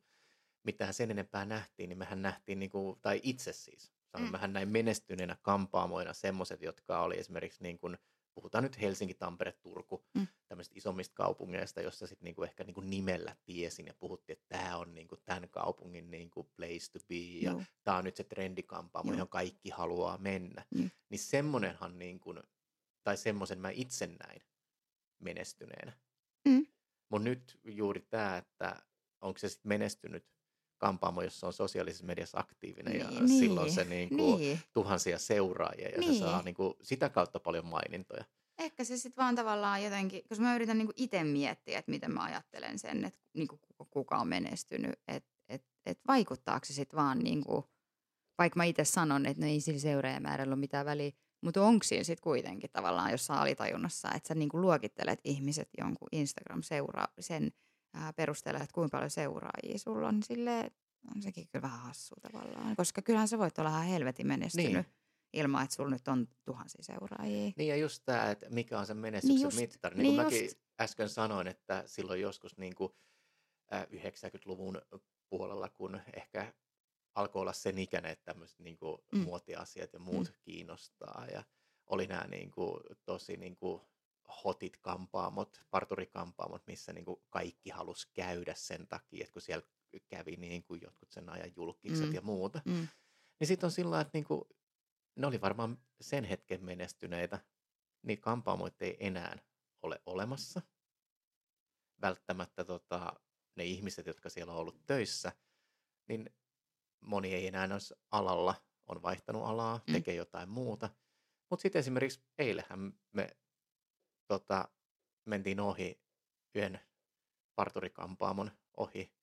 mitään sen enempää nähtiin, niin mehän nähtiin, niin kuin, tai itse siis, sanon, Mm. mehän näin menestyneenä kampaamoina semmoiset, jotka oli esimerkiksi, niin kuin, puhutaan nyt Helsinki, Tampere, Turku, Mm. tämmöisistä isommista kaupungeista, jossa sitten niin kuin ehkä niin kuin nimellä tiesin ja puhuttiin, että tämä on niin kuin tämän kaupungin niin kuin place to be ja Juu. tämä on nyt se trendikampaamo, johon kaikki haluaa mennä. Niin. Niin semmonenhan niin kuin, tai semmoisen mä itse näin menestyneenä. Mm. Mutta nyt juuri tämä, että onko se sitten menestynyt kampaamo, jossa on sosiaalisessa mediassa aktiivinen ja Niin, silloin se niinku niin. tuhansia seuraajia ja Niin. se saa niinku sitä kautta paljon mainintoja. Ehkä se sitten vaan tavallaan jotenkin, koska mä yritän niinku itse miettiä, että miten mä ajattelen sen, että niinku kuka- kuka on menestynyt, että et, et vaikuttaako se sitten vaan niinku, vaikka mä itse sanon, että no ei sillä seuraajamäärällä ole mitään väliä, mutta onko siinä sitten kuitenkin tavallaan jossain alitajunnassa, että sä niinku luokittelet ihmiset jonkun Instagram-seuraa sen ää, perusteella, että kuinka paljon seuraajia sulla on, niin silleen, on sekin kyllä vähän hassu tavallaan, koska kyllähän sä voit olla ihan helvetin menestynyt Niin. ilman, että sulla nyt on tuhansia seuraajia. Niin ja just tämä, että mikä on se menestyksen just, mittari. Niin kuin niin mäkin just. äsken sanoin, että silloin joskus niin kuin, äh, 90-luvun puolella, kun ehkä alkoi olla sen ikäinen, että tämmöiset niin kuin Mm. muotiasiat ja muut kiinnostaa. Ja oli nämä niin kuin, tosi niin kuin hotit kampaamot, parturikampaamot, missä niin kuin kaikki halusi käydä sen takia, että kun siellä kävi niin kuin jotkut sen ajan julkikset Mm. ja muuta. Mm. Niin sitten on sillä että niinku, ne oli varmaan sen hetken menestyneitä. Niin kampaamoita ei enää ole olemassa. Välttämättä tota, ne ihmiset, jotka siellä on ollut töissä, niin moni ei enää olisi alalla, on vaihtanut alaa, Mm. tekee jotain muuta. Mutta sitten esimerkiksi eilähän me tota, mentiin ohi yhden parturikampaamon ohi,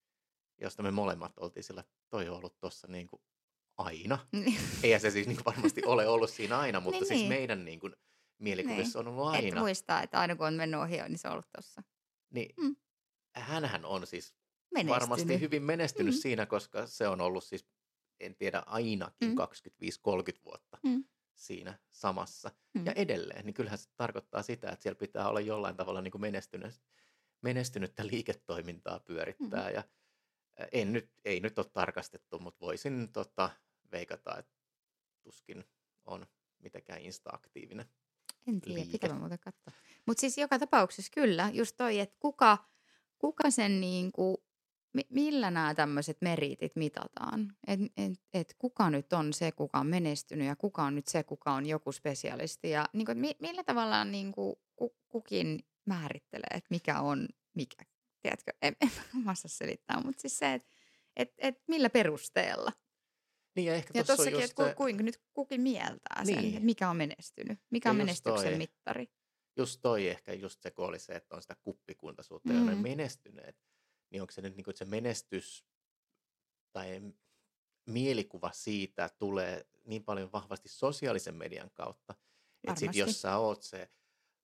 josta me molemmat oltiin sillä, että toi on ollut tuossa niinku aina. Niin. Eihän se siis niinku varmasti ole ollut siinä aina, [LAUGHS] mutta Niin, siis niin. meidän niinku mielikuvissa on ollut Et aina. muistaa, että aina kun on mennyt ohi, niin se on ollut tuossa. Niin Mm. hänhän on siis Menestynyt. varmasti hyvin menestynyt Mm. siinä, koska se on ollut siis, en tiedä, ainakin Mm. 25-30 vuotta Mm. Siinä samassa. Mm. Ja edelleen, niin kyllähän se tarkoittaa sitä, että siellä pitää olla jollain tavalla niin kuin menestynyt, menestynyttä liiketoimintaa pyörittää. Mm. Ja en nyt, ei nyt ole tarkastettu, mutta voisin tota, veikata, että tuskin on mitenkään insta-aktiivinen. En tiedä, liike. pitää muuten katsoa. Mutta siis joka tapauksessa kyllä, just toi, että kuka, kuka sen niinku, mi- millä nämä tämmöiset meritit mitataan. Että et, et kuka nyt on se, kuka on menestynyt ja kuka on nyt se, kuka on joku spesialisti. Ja et mi, millä tavalla niinku, ku, kukin määrittelee, että mikä on mikä. Tiedätkö, en, en mä [LAUGHS] osaa selittää, mutta siis se, että et, et millä perusteella. Niin ja ehkä Ja tossakin, just että ku, kuinka nyt kukin mieltää sen, Niin. että mikä on menestynyt, mikä Ja on menestyksen toi. mittari. just toi ehkä just se, kun oli se, että on sitä kuppikuntaisuutta, mm. ja ne Mm. menestyneet, niin onko se nyt niin kuin, että se menestys tai mielikuva siitä tulee niin paljon vahvasti sosiaalisen median kautta, että sit jos sä oot se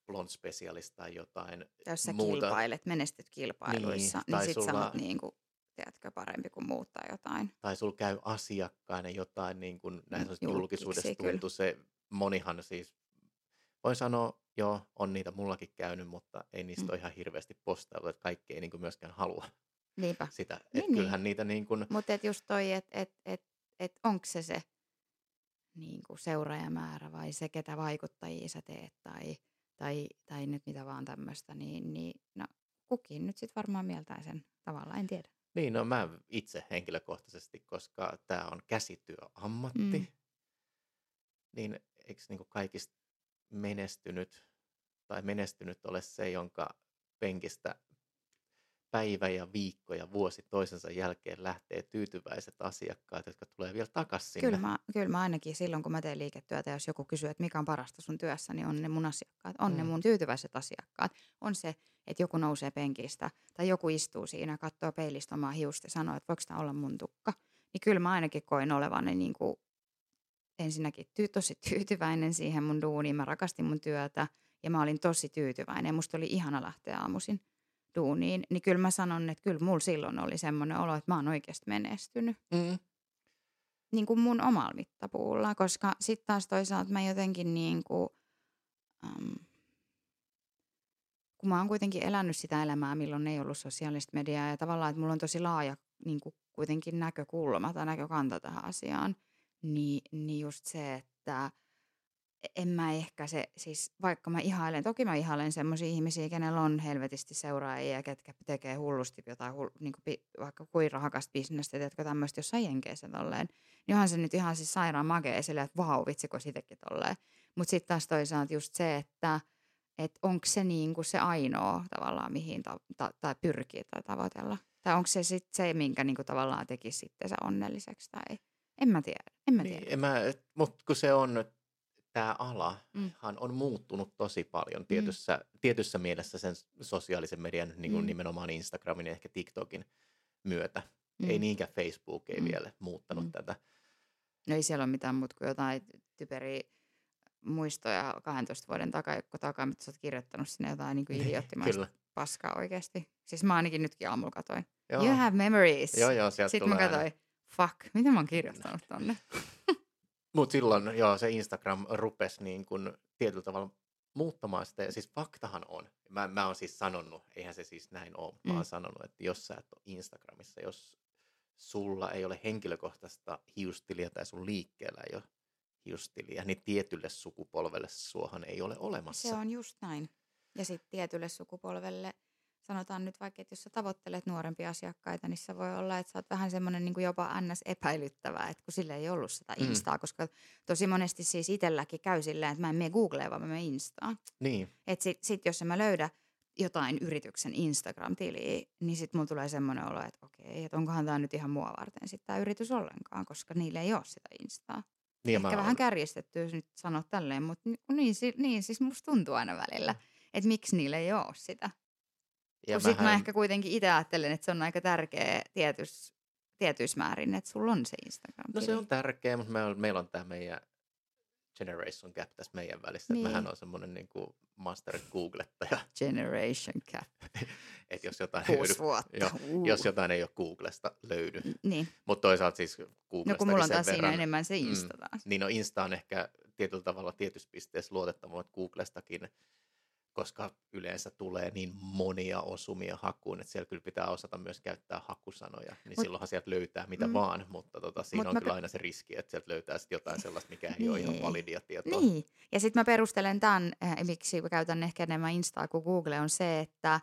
blond specialist tai jotain Tai jos sä muuta, kilpailet, menestyt kilpailuissa, Niin, niin, tai niin sit sulla- sä oot niinku, tiedätkö, parempi kuin muut tai jotain. tai sulla käy asiakkaina jotain niin kuin näissä Julkkiksi, julkisuudessa tuntuu se, monihan siis, voi sanoa, joo, on niitä mullakin käynyt, mutta ei niistä Mm. ole ihan hirveästi postailu, että kaikki ei niin kuin myöskään halua Niinpä. [LAUGHS] sitä. Että Niin, niin. kyllähän niitä niin kuin, Mutta et just toi, että et, et, et onko se se niinku seuraajamäärä vai se, ketä vaikuttajia sä teet tai, tai, tai nyt mitä vaan tämmöistä, niin, niin no, kukin nyt sitten varmaan mieltää sen tavallaan, en tiedä. Niin, no mä itse henkilökohtaisesti, koska tämä on käsityöammatti, Mm. niin eikö niin kaikista menestynyt tai menestynyt ole se, jonka penkistä päivä ja viikko ja vuosi toisensa jälkeen lähtee tyytyväiset asiakkaat, jotka tulee vielä takaisin Kyllä sinne. mä, kyllä mä ainakin silloin, kun mä teen liiketyötä, jos joku kysyy, että mikä on parasta sun työssä, niin on ne mun asiakkaat, on ne Mm. mun tyytyväiset asiakkaat. On se, että joku nousee penkistä tai joku istuu siinä, katsoo peilistä omaa hiusta ja sanoo, että voiko tämä olla mun tukka. Niin kyllä mä ainakin koin olevani niin kuin ensinnäkin ty- tosi tyytyväinen siihen mun duuniin. Mä rakastin mun työtä ja mä olin tosi tyytyväinen. Musta oli ihana lähteä aamuisin duuniin. Niin kyllä mä sanon, että kyllä mulla silloin oli semmoinen olo, että mä oon oikeasti menestynyt Mm. niin kuin mun omalla mittapuulla, koska sitten taas toisaalta mä jotenkin niin kuin, äm, kun mä oon kuitenkin elänyt sitä elämää, milloin ei ollut sosiaalista mediaa ja tavallaan, että mulla on tosi laaja niin kuin kuitenkin näkökulma tai näkökanta tähän asiaan, niin, niin just se, että en mä ehkä se, siis vaikka mä ihailen, toki mä ihailen semmoisia ihmisiä, kenellä on helvetisti seuraajia ja ketkä tekee hullusti jotain, hull, niin kuin, vaikka kuin rahakasta bisnestä, tiedätkö tämmöistä jossain jenkeissä tolleen, niin onhan se nyt ihan siis sairaan makea silleen, että vau, vitsiko sitäkin tolleen. Mutta sitten taas toisaalta just se, että et onko se niinku se ainoa tavallaan, mihin ta- ta- tai pyrkii tai tavoitella. Tai onko se sitten se, minkä niinku tavallaan tekisi sitten se onnelliseksi tai en mä tiedä. En mä tiedä. Niin, en mä, mutta kun se on, tämä alahan Mm. on muuttunut tosi paljon tietyssä, tietyssä mielessä sen sosiaalisen median, niin kuin Mm. nimenomaan Instagramin ja ehkä TikTokin myötä. Ei Mm. niinkään Facebook ei Mm. vielä muuttanut Mm. tätä. No ei siellä ole mitään muuta kuin jotain typeriä muistoja 12 vuoden takaa, takaa mitä sä oot kirjoittanut sinne jotain niin kuin idioottimaista Kyllä. paskaa oikeasti. Siis mä ainakin nytkin aamulla katoin. Joo, You have memories. joo, joo sieltä Sitten mä aina. Fuck, mitä mä oon kirjoittanut tonne? [LAUGHS] Mutta silloin joo, se Instagram rupesi niin kuin tietyllä tavalla muuttamaan sitä. Ja siis faktahan on, mä, mä oon siis sanonut, eihän se siis näin ole, mä oon Mm. sanonut, että jos sä et ole Instagramissa, jos sulla ei ole henkilökohtaista hiustiliä tai sun liikkeellä ei ole hiustiliä, niin tietylle sukupolvelle suohan ei ole olemassa. Se on just näin. Ja sitten tietylle sukupolvelle, sanotaan nyt vaikka, että jos sä tavoittelet nuorempia asiakkaita, niin se voi olla, että sä oot vähän semmoinen niin jopa ns. epäilyttävää, että kun sillä ei ollut sitä Mm. Instaa, koska tosi monesti siis itselläkin käy silleen, että mä en mene Googleen, vaan mä menen Instaan. Niin, Että sit, sit jos mä löydä jotain yrityksen Instagram-tiliä, niin sitten mulla tulee semmoinen olo, että okei, että onkohan tämä nyt ihan mua varten sitten tämä yritys ollenkaan, koska niillä ei ole sitä Instaa. niin Ehkä vähän kärjistetty, jos nyt sanoa tälleen, mutta ni- niin, si- niin siis musta tuntuu aina välillä, että miksi niillä ei ole sitä. Ja Kun sitten mä mähän- ehkä kuitenkin itse ajattelen, että se on aika tärkeä tietys, tietyissä määrin, että sulla on se Instagram. No se on tärkeä, mutta meillä on, meillä on tämä meidän generation gap tässä meidän välissä. Niin. Mähän on semmoinen niin kuin master googlettaja, [LAUGHS] Generation Cap. [LAUGHS] että jos jotain, ei löydy, Uh. jos jotain ei ole Googlesta löydy. Niin, Mutta toisaalta siis no Googlesta kun mulla on taas siinä verran, enemmän se mm, Insta taas. Niin no Insta on ehkä tietyllä tavalla tietyssä pisteessä luotettavammat Googlestakin, koska yleensä tulee niin monia osumia hakuun, että siellä kyllä pitää osata myös käyttää hakusanoja, niin Mut- silloinhan sieltä löytää mitä Mm. vaan, mutta tota, siinä Mut on mä kyllä aina se riski, että sieltä löytää sit jotain sellaista, mikä ei ole ihan Niin. validia tietoa. Niin, ja sitten mä perustelen tämän, äh, miksi mä käytän ehkä enemmän Instaa kuin Google, on se, että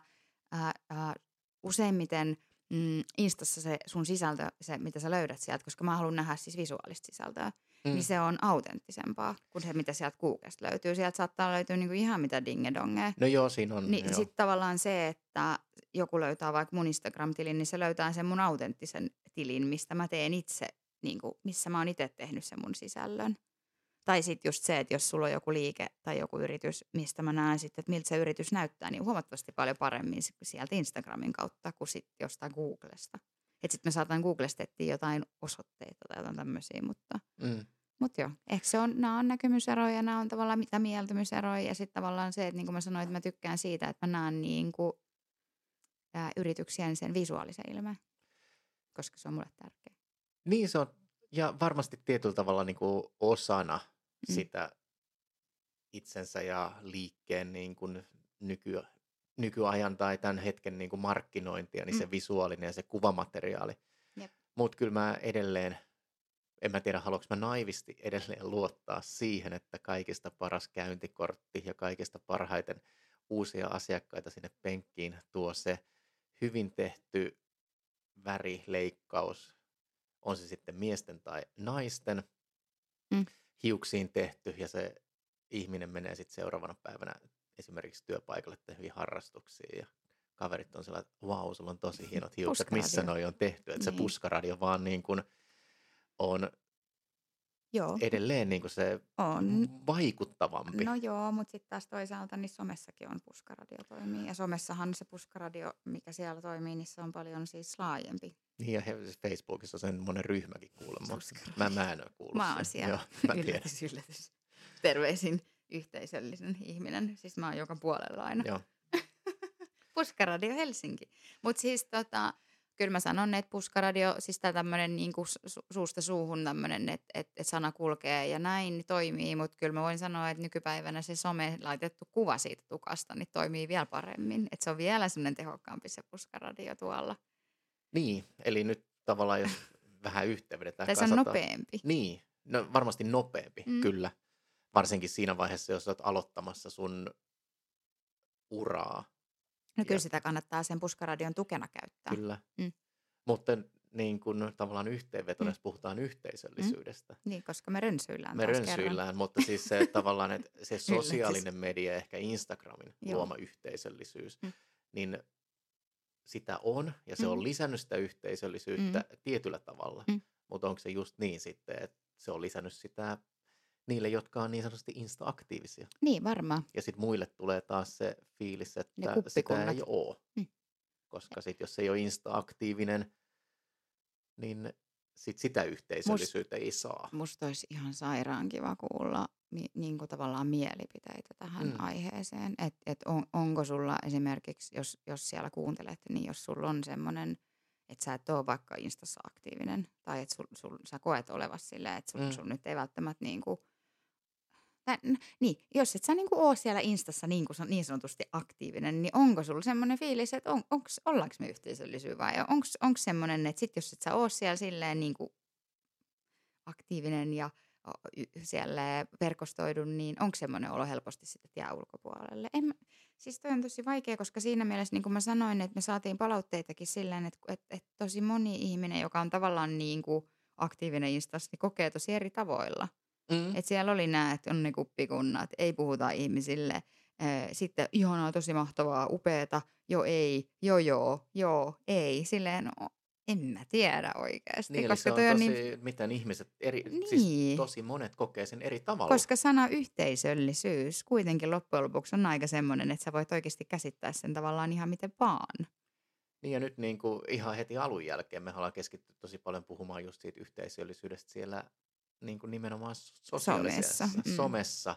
äh, äh, useimmiten mm, Instassa se sun sisältö, se mitä sä löydät sieltä, koska mä haluan nähdä siis visuaalista sisältöä, mm. niin se on autenttisempaa kuin se, mitä sieltä Googlesta löytyy. Sieltä saattaa löytyä niinku ihan mitä dingedongeja. No joo, siinä on. Niin sitten tavallaan se, että joku löytää vaikka mun Instagram-tilin, niin se löytää sen mun autenttisen tilin, mistä mä teen itse, niin kuin, missä mä oon itse tehnyt sen mun sisällön. Tai sitten just se, että jos sulla on joku liike tai joku yritys, mistä mä näen sitten, että miltä se yritys näyttää, niin huomattavasti paljon paremmin si- sieltä Instagramin kautta kuin sitten jostain Googlesta. Että sitten mä saatan Googlesta jotain osoitteita tai jotain tämmöisiä, mutta Mm. Mutta joo, ehkä se on, nämä on näkemyseroja, nämä on tavallaan mitä mieltymyseroja ja sitten tavallaan se, että niin kuin mä sanoin, että mä tykkään siitä, että mä näen niin kuin, ää, yrityksien sen visuaalisen ilmeen, koska se on mulle tärkeä. Niin se on, ja varmasti tietyllä tavalla niin kuin osana Mm. sitä itsensä ja liikkeen niin kuin nyky, nykyajan tai tämän hetken niin kuin markkinointia, niin mm. se visuaalinen ja se kuvamateriaali. Mutta kyllä mä edelleen, en mä tiedä haluanko mä naivisti edelleen luottaa siihen, että kaikista paras käyntikortti ja kaikista parhaiten uusia asiakkaita sinne penkkiin tuo se hyvin tehty väri, leikkaus, on se sitten miesten tai naisten Mm. hiuksiin tehty ja se ihminen menee sitten seuraavana päivänä esimerkiksi työpaikalle tehviin harrastuksiin ja kaverit on sellainen, että vau, sulla on tosi [LAUGHS] hienot hiukset, missä Puskaradio. noi on tehty, että se Niin. puskaradio vaan niin kuin on Joo, edelleen niin kuin se on. vaikuttavampi. No joo, mutta sitten taas toisaalta niin somessakin on puskaradio toimii. Ja somessahan se puskaradio, mikä siellä toimii, niin se on paljon siis laajempi. Niin ja he, siis Facebookissa on semmoinen ryhmä,kin kuulemma. Mä, mä en ole kuullut Mä oon siellä. Joo, mä yllätys, yllätys. Terveisin yhteisöllisen ihminen. Siis mä oon joka puolella aina. Joo. [LAUGHS] Puskaradio Helsinki. Mutta siis tota, kyllä mä sanon, että puskaradio, siis tämä tämmöinen niinku su- suusta suuhun tämmöinen, että et, et sana kulkee ja näin niin toimii, mutta kyllä mä voin sanoa, että nykypäivänä se some laitettu kuva siitä tukasta niin toimii vielä paremmin. Että se on vielä semmoinen tehokkaampi se puskaradio tuolla. Niin, eli nyt tavallaan jos [LAUGHS] vähän yhteenvedetään. Tai se on nopeampi. Niin, no varmasti nopeampi, mm. kyllä. Varsinkin siinä vaiheessa, jos olet aloittamassa sun uraa. No kyllä Ja- sitä kannattaa sen puskaradion tukena käyttää. Kyllä. Mm. Mutta niin kun tavallaan yhteenvetona, Mm. jos puhutaan yhteisöllisyydestä. Niin, koska me rönsyillään Me taas kerran. rönsyillään, mutta siis se tavallaan, että [LAUGHS] se sosiaalinen media, ehkä Instagramin Joo. luoma yhteisöllisyys, Mm. niin sitä on, ja se Mm. on lisännyt sitä yhteisöllisyyttä tietyllä tavalla. Mm. Mutta onko se just niin sitten, että se on lisännyt sitä jotka on niin sanotusti insta-aktiivisia. Niin, varmaan. Ja sitten muille tulee taas se fiilis, että sitä ei ole. Mm. Koska sitten jos ei ole insta-aktiivinen, niin sit sitä yhteisöllisyyttä ei saa. Musta olisi ihan sairaan kiva kuulla niin kuin tavallaan mielipiteitä tähän Mm. aiheeseen. Että et on, onko sulla esimerkiksi, jos, jos siellä kuuntelet, niin jos sulla on semmoinen, että sä et ole vaikka Instassa aktiivinen, tai että sul, sul, sä koet olevas silleen, että sul, Mm. mm. sun nyt ei välttämättä niin kuin, tai, niin, jos et sä niin kuin ole siellä Instassa niin, kuin, niin sanotusti aktiivinen, niin onko sulla semmoinen fiilis, että on, onks, ollaanko me yhteisöllisyys vai onko semmoinen, että sit jos et sä ole siellä silleen niin kuin aktiivinen ja siellä verkostoidun, niin onko semmoinen olo helposti sitten, jää ulkopuolelle? En, siis toi on tosi vaikea, koska siinä mielessä, niin kuin mä sanoin, että me saatiin palautteitakin silleen, että, että, että tosi moni ihminen, joka on tavallaan niin kuin aktiivinen Instassa, niin kokee tosi eri tavoilla. Mm. Et siellä oli nämä, että on ne kuppikunnat, ei puhuta ihmisille. Sitten ihanaa, tosi mahtavaa, upeeta, jo ei, jo joo, joo, ei. Silleen, no, en mä tiedä oikeasti. Niin, koska se on toi tosi, on niin... niin, miten ihmiset, eri, Niin. siis tosi monet kokee sen eri tavalla. koska sana yhteisöllisyys kuitenkin loppujen lopuksi on aika semmoinen, että sä voit oikeasti käsittää sen tavallaan ihan miten vaan. Niin ja nyt niin kuin ihan heti alun jälkeen me ollaan keskitty tosi paljon puhumaan just siitä yhteisöllisyydestä siellä niin kuin nimenomaan sosiaalisessa Somessa, mm. somessa.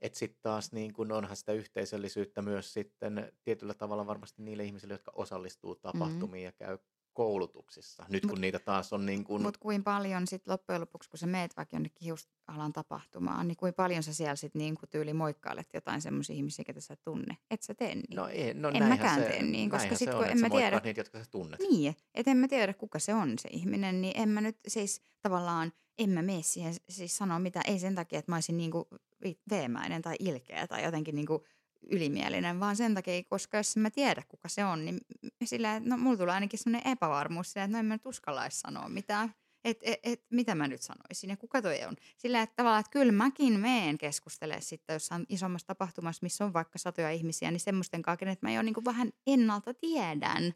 Että sitten taas niin kuin onhan sitä yhteisöllisyyttä myös sitten tietyllä tavalla varmasti niille ihmisille, jotka osallistuu tapahtumiin ja käy koulutuksissa. Nyt kun Mut- niitä taas on niin kuin, Mutta kuin paljon sitten loppujen lopuksi, kun sä meet vaikka jonnekin hiusalan tapahtumaan, niin kuin paljon sä siellä sitten niinku tyyli moikkailet jotain semmoisia ihmisiä, ketä sä et tunne. Et sä tee niin. no, ei, no en mäkään se, tee niin, koska näinhän sit se kun en mä tiedä- niitä, jotka sä tunnet. Niin, että en mä tiedä, kuka se on se ihminen, niin en mä nyt siis tavallaan, en mä mene siihen siis sanoa mitä, ei sen takia, että mä olisin niinku veemäinen tai ilkeä tai jotenkin niinku ylimielinen, vaan sen takia, koska jos mä tiedä, kuka se on, niin sillä, no mulla tulee ainakin sellainen epävarmuus sillä, että no en mä nyt uskalla edes sanoa mitään. Että et, et, mitä mä nyt sanoisin ja kuka toi on. Sillä että tavallaan, että kyllä mäkin meen keskustelemaan sitten jossain isommassa tapahtumassa, missä on vaikka satoja ihmisiä, niin semmoisten kanssa, kenet mä jo niin vähän ennalta tiedän.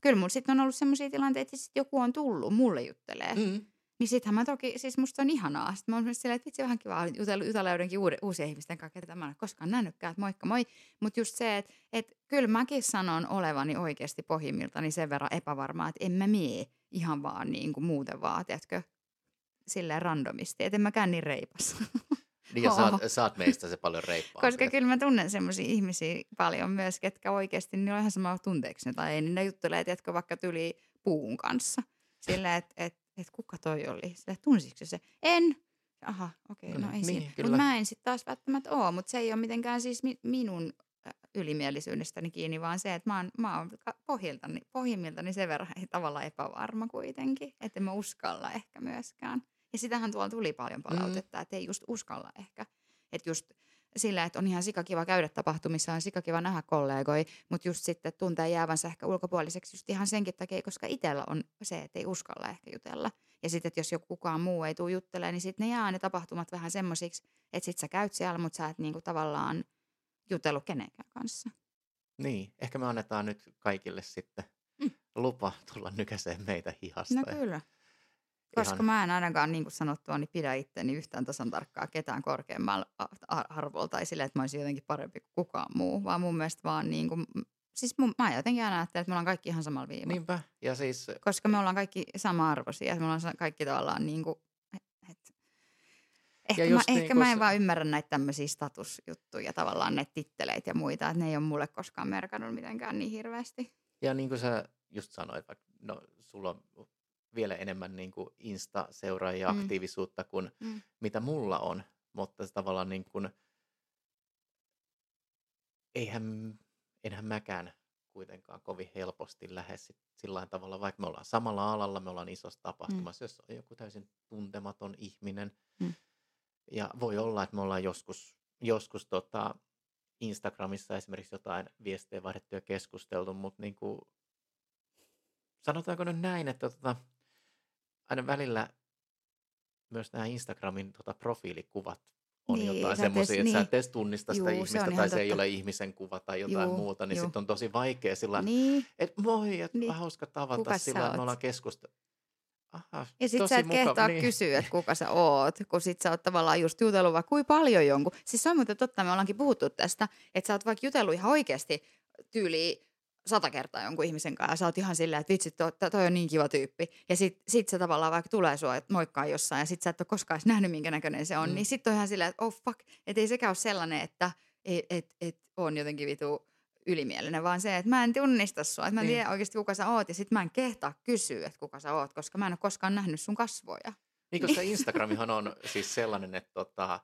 Kyllä mulla sitten on ollut semmoisia tilanteita, että sit joku on tullut, mulle juttelee. Mm. Niin sittenhän mä toki, siis musta on ihanaa. Sitten mä oon myös silleen, että vitsi vähän kiva jutella, jutella joidenkin uude, uusien ihmisten kanssa, ketä mä en ole koskaan nähnytkään, että moikka moi. Mutta just se, että et kyllä mäkin sanon olevani oikeasti pohjimmiltani sen verran epävarmaa, että en mä mie ihan vaan niin kuin muuten vaan, tiedätkö, silleen randomisti. Että en mäkään niin reipas. [LAUGHS] Niin ja saat, saat meistä se paljon reippaampi. Koska kyllä mä tunnen semmoisia ihmisiä paljon myös, ketkä oikeasti, niin on ihan sama tunteeksi tai ei, niin ne juttelee, tiedätkö, vaikka tyli puun kanssa. Silleen, että et, et kuka toi oli? Silleen, tunsitko se? En. Aha, okei, okay, No no, ei niin, siinä. Mutta mä en sitten taas välttämättä ole, mutta se ei ole mitenkään siis mi- minun ylimielisyydestäni kiinni, vaan se, että mä oon, mä oon pohjiltani, pohjimmiltani sen verran [LAUGHS] tavallaan epävarma kuitenkin, että en mä uskalla ehkä myöskään. Ja sitähän tuolla tuli paljon palautetta, mm. että ei just uskalla ehkä. Että just sillä, että on ihan sikakiva käydä tapahtumissa, on sikakiva nähdä kollegoi, mutta just sitten tuntee jäävänsä ehkä ulkopuoliseksi just ihan senkin takia, koska itsellä on se, että ei uskalla ehkä jutella. Ja sitten, että jos joku kukaan muu ei tule juttelemaan, niin sitten ne jää ne tapahtumat vähän semmoisiksi, että sit sä käyt siellä, mutta sä et niinku tavallaan jutellut kenenkään kanssa. Niin, ehkä me annetaan nyt kaikille sitten mm. lupa tulla nykäseen meitä hihasta. No kyllä. Koska Ihan... mä en ainakaan, niin kuin sanottua, niin pidä itteni yhtään tasan tarkkaa ketään korkeammalla arvolla tai sille, että mä olisin jotenkin parempi kuin kukaan muu, vaan mun mielestä vaan niin kuin, siis mun, mä jotenkin aina ajattelen, että me ollaan kaikki ihan samalla viivalla. Niinpä, ja siis... Koska me ollaan kaikki sama-arvoisia, me ollaan kaikki tavallaan niin kuin, et, ehkä, mä, niin ehkä mä en vaan ymmärrä näitä tämmöisiä statusjuttuja, tavallaan näitä titteleitä ja muita, että ne ei ole mulle koskaan merkannut mitenkään niin hirveästi. Ja niin kuin sä just sanoit, vaikka no, sulla on vielä enemmän niin kuin Insta-seuraajia mm. aktiivisuutta kuin mm. mitä mulla on, mutta se tavallaan niin kuin, eihän, enhän mäkään kuitenkaan kovin helposti lähes sillä tavalla, vaikka me ollaan samalla alalla, me ollaan isossa tapahtumassa, mm. jos on joku täysin tuntematon ihminen. Mm. Ja voi olla, että me ollaan joskus, joskus tota Instagramissa esimerkiksi jotain viestejä vaihdettu ja keskusteltu, mutta niin kuin, sanotaanko nyt näin, että tota, aina välillä myös nämä Instagramin tota, profiilikuvat on niin, jotain semmoisia, että niin. sä et edes tunnista sitä Juu, ihmistä tai se ei ole ihmisen kuva tai jotain Juu, muuta, niin sitten on tosi vaikea sillä niin. että moi, että niin. hauska tavata kuka sillä, me ollaan keskustellut. Aha, ja sit sä et mukava, kehtaa niin. kysyä, että kuka sä oot, kun sit sä oot tavallaan just jutellut vaikka kuin paljon jonkun. Siis se on muuten totta, me ollaankin puhuttu tästä, että sä oot vaikka jutellut ihan oikeasti tyyliin sata kertaa jonkun ihmisen kanssa ja sä oot ihan silleen, että vitsi, toi, toi on niin kiva tyyppi. Ja sit, sit se tavallaan vaikka tulee sua moikkaa jossain ja sit sä et ole koskaan edes nähnyt, minkä näköinen se on, mm. niin sit on ihan silleen, että oh fuck, että ei sekään ole sellainen, että et, et, et on jotenkin vitu ylimielinen, vaan se, että mä en tunnista sua, että mä en niin. tiedä oikeasti kuka sä oot ja sit mä en kehtaa kysyä, että kuka sä oot, koska mä en ole koskaan nähnyt sun kasvoja. Niin, koska Instagramihan on siis sellainen, että tota,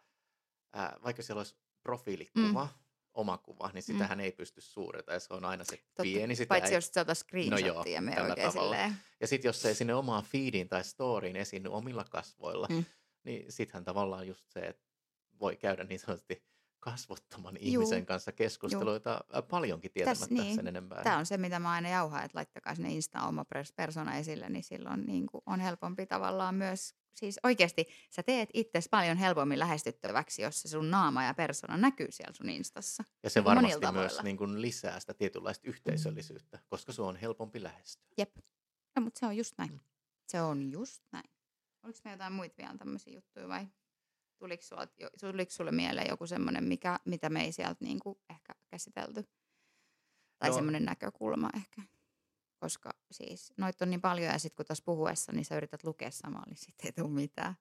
äh, vaikka siellä olisi profiilikuva, mm oma kuva, niin sitähän mm. ei pysty suureta ja se on aina se Totta, pieni. Sitä paitsi ei... jos sä screenshottia no joo, me oikein silleen. Ja sitten jos se ei sinne omaan feediin tai storyin esiinny omilla kasvoilla, mm. niin sittenhän tavallaan just se, että voi käydä niin sanotusti kasvottoman Juu. ihmisen kanssa keskusteluita Juu. paljonkin tietämättä Täs, niin. sen enempää. Tämä on se, mitä mä aina jauhaan, että laittakaa sinne Insta oma persona esille, niin silloin niin kuin on helpompi tavallaan myös siis oikeasti sä teet itse paljon helpommin lähestyttäväksi, jos se sun naama ja persona näkyy siellä sun instassa. Ja se varmasti myös niin kuin lisää sitä tietynlaista yhteisöllisyyttä, koska se on helpompi lähestyä. Jep. No, mutta se on just näin. Mm. Se on just näin. Oliko me jotain muita vielä tämmöisiä juttuja vai tuliko, sulla, tuliko sulle mieleen joku semmoinen, mikä, mitä me ei sieltä niin kuin ehkä käsitelty? Tai no. semmoinen näkökulma ehkä? Koska siis noit on niin paljon ja sitten kun tuossa puhuessa, niin sä yrität lukea samaa, niin sitten ei tule mitään.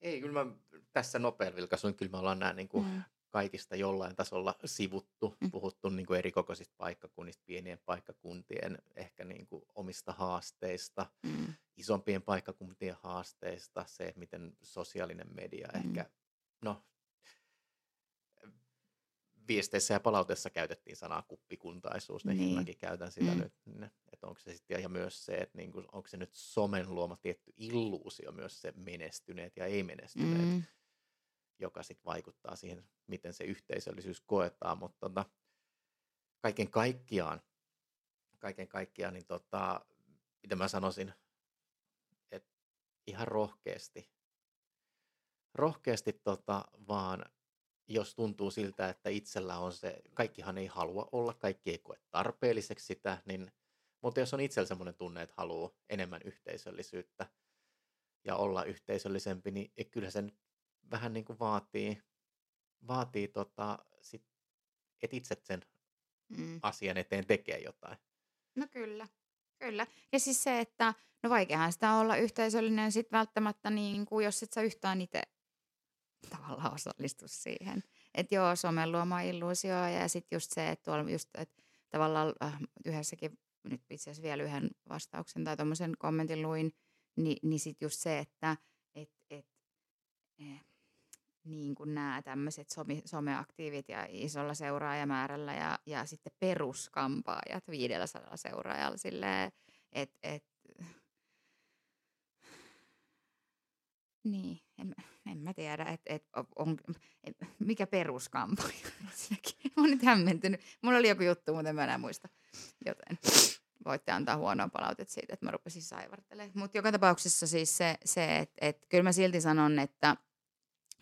Ei, kyllä mä tässä nopealla vilkaisuin, kyllä me ollaan nämä niin kuin mm. kaikista jollain tasolla sivuttu, mm. puhuttu niin kuin erikokoisista paikkakunnista, pienien paikkakuntien ehkä niin kuin omista haasteista, mm. isompien paikkakuntien haasteista, se, miten sosiaalinen media mm. ehkä, no viesteissä ja palautessa käytettiin sanaa kuppikuntaisuus, niin, niin. mäkin käytän sitä mm. nyt. Että onko se sitten, ja myös se, että niinku, onko se nyt somen luoma tietty illuusio myös se menestyneet ja ei menestyneet, mm. joka sitten vaikuttaa siihen, miten se yhteisöllisyys koetaan, mutta tota, kaiken kaikkiaan, kaiken kaikkiaan, niin tota, mitä mä sanoisin, että ihan rohkeasti, rohkeasti tota, vaan jos tuntuu siltä, että itsellä on se, kaikkihan ei halua olla, kaikki ei koe tarpeelliseksi sitä, niin, mutta jos on itsellä sellainen tunne, että haluaa enemmän yhteisöllisyyttä ja olla yhteisöllisempi, niin kyllä sen vähän niin kuin vaatii, vaatii tota, sit, että itse sen mm. asian eteen tekee jotain. No kyllä, kyllä. Ja siis se, että no vaikeahan sitä olla yhteisöllinen sit välttämättä, niin kuin jos et sä yhtään itse tavallaan osallistu siihen. Että joo, somen luoma illuusio ja sitten just se, että tuolla just, että tavallaan äh, yhdessäkin, nyt itse asiassa vielä yhden vastauksen tai tuommoisen kommentin luin, niin, niin sitten just se, että et, et, eh, niin kuin nämä tämmöiset some, someaktiivit ja isolla seuraajamäärällä ja, ja sitten peruskampaajat 500 seuraajalla silleen, että et, Niin, en, en mä tiedä, että et, on, et, mikä [LAUGHS] ensinnäkin. Mä oon nyt hämmentynyt. Mulla oli joku juttu, mutta en mä enää muista. Joten voitte antaa huonoa palautetta siitä, että mä rupesin saivartelemaan. Mutta joka tapauksessa siis se, se että et, kyllä mä silti sanon, että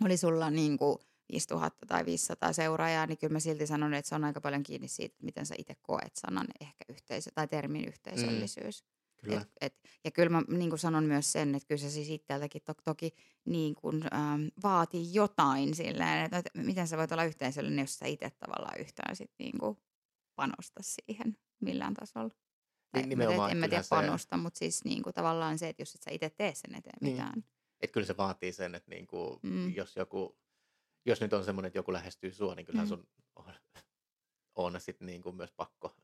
oli sulla niin kuin 5000 tai 500 seuraajaa, niin kyllä mä silti sanon, että se on aika paljon kiinni siitä, miten sä itse koet sanan ehkä yhteisö tai termin yhteisöllisyys. Mm. Kyllä. Et, et, ja kyllä mä niin kuin sanon myös sen, että kyllä se siis itseltäkin to, toki niin kuin, ähm, vaatii jotain silleen, että, että miten sä voit olla yhteisöllinen, jos sä itse tavallaan yhtään sit niin kuin panosta siihen millään tasolla. Niin, nimenomaan, en mä tiedä se- panosta, mutta siis niin kuin tavallaan se, että jos et sä itse tee sen eteen Niin. mitään. Että kyllä se vaatii sen, että niinku, Mm. jos joku, jos nyt on semmoinen, että joku lähestyy sua, niin kyllähän Mm. sun on, [LAUGHS] on sitten niinku myös pakko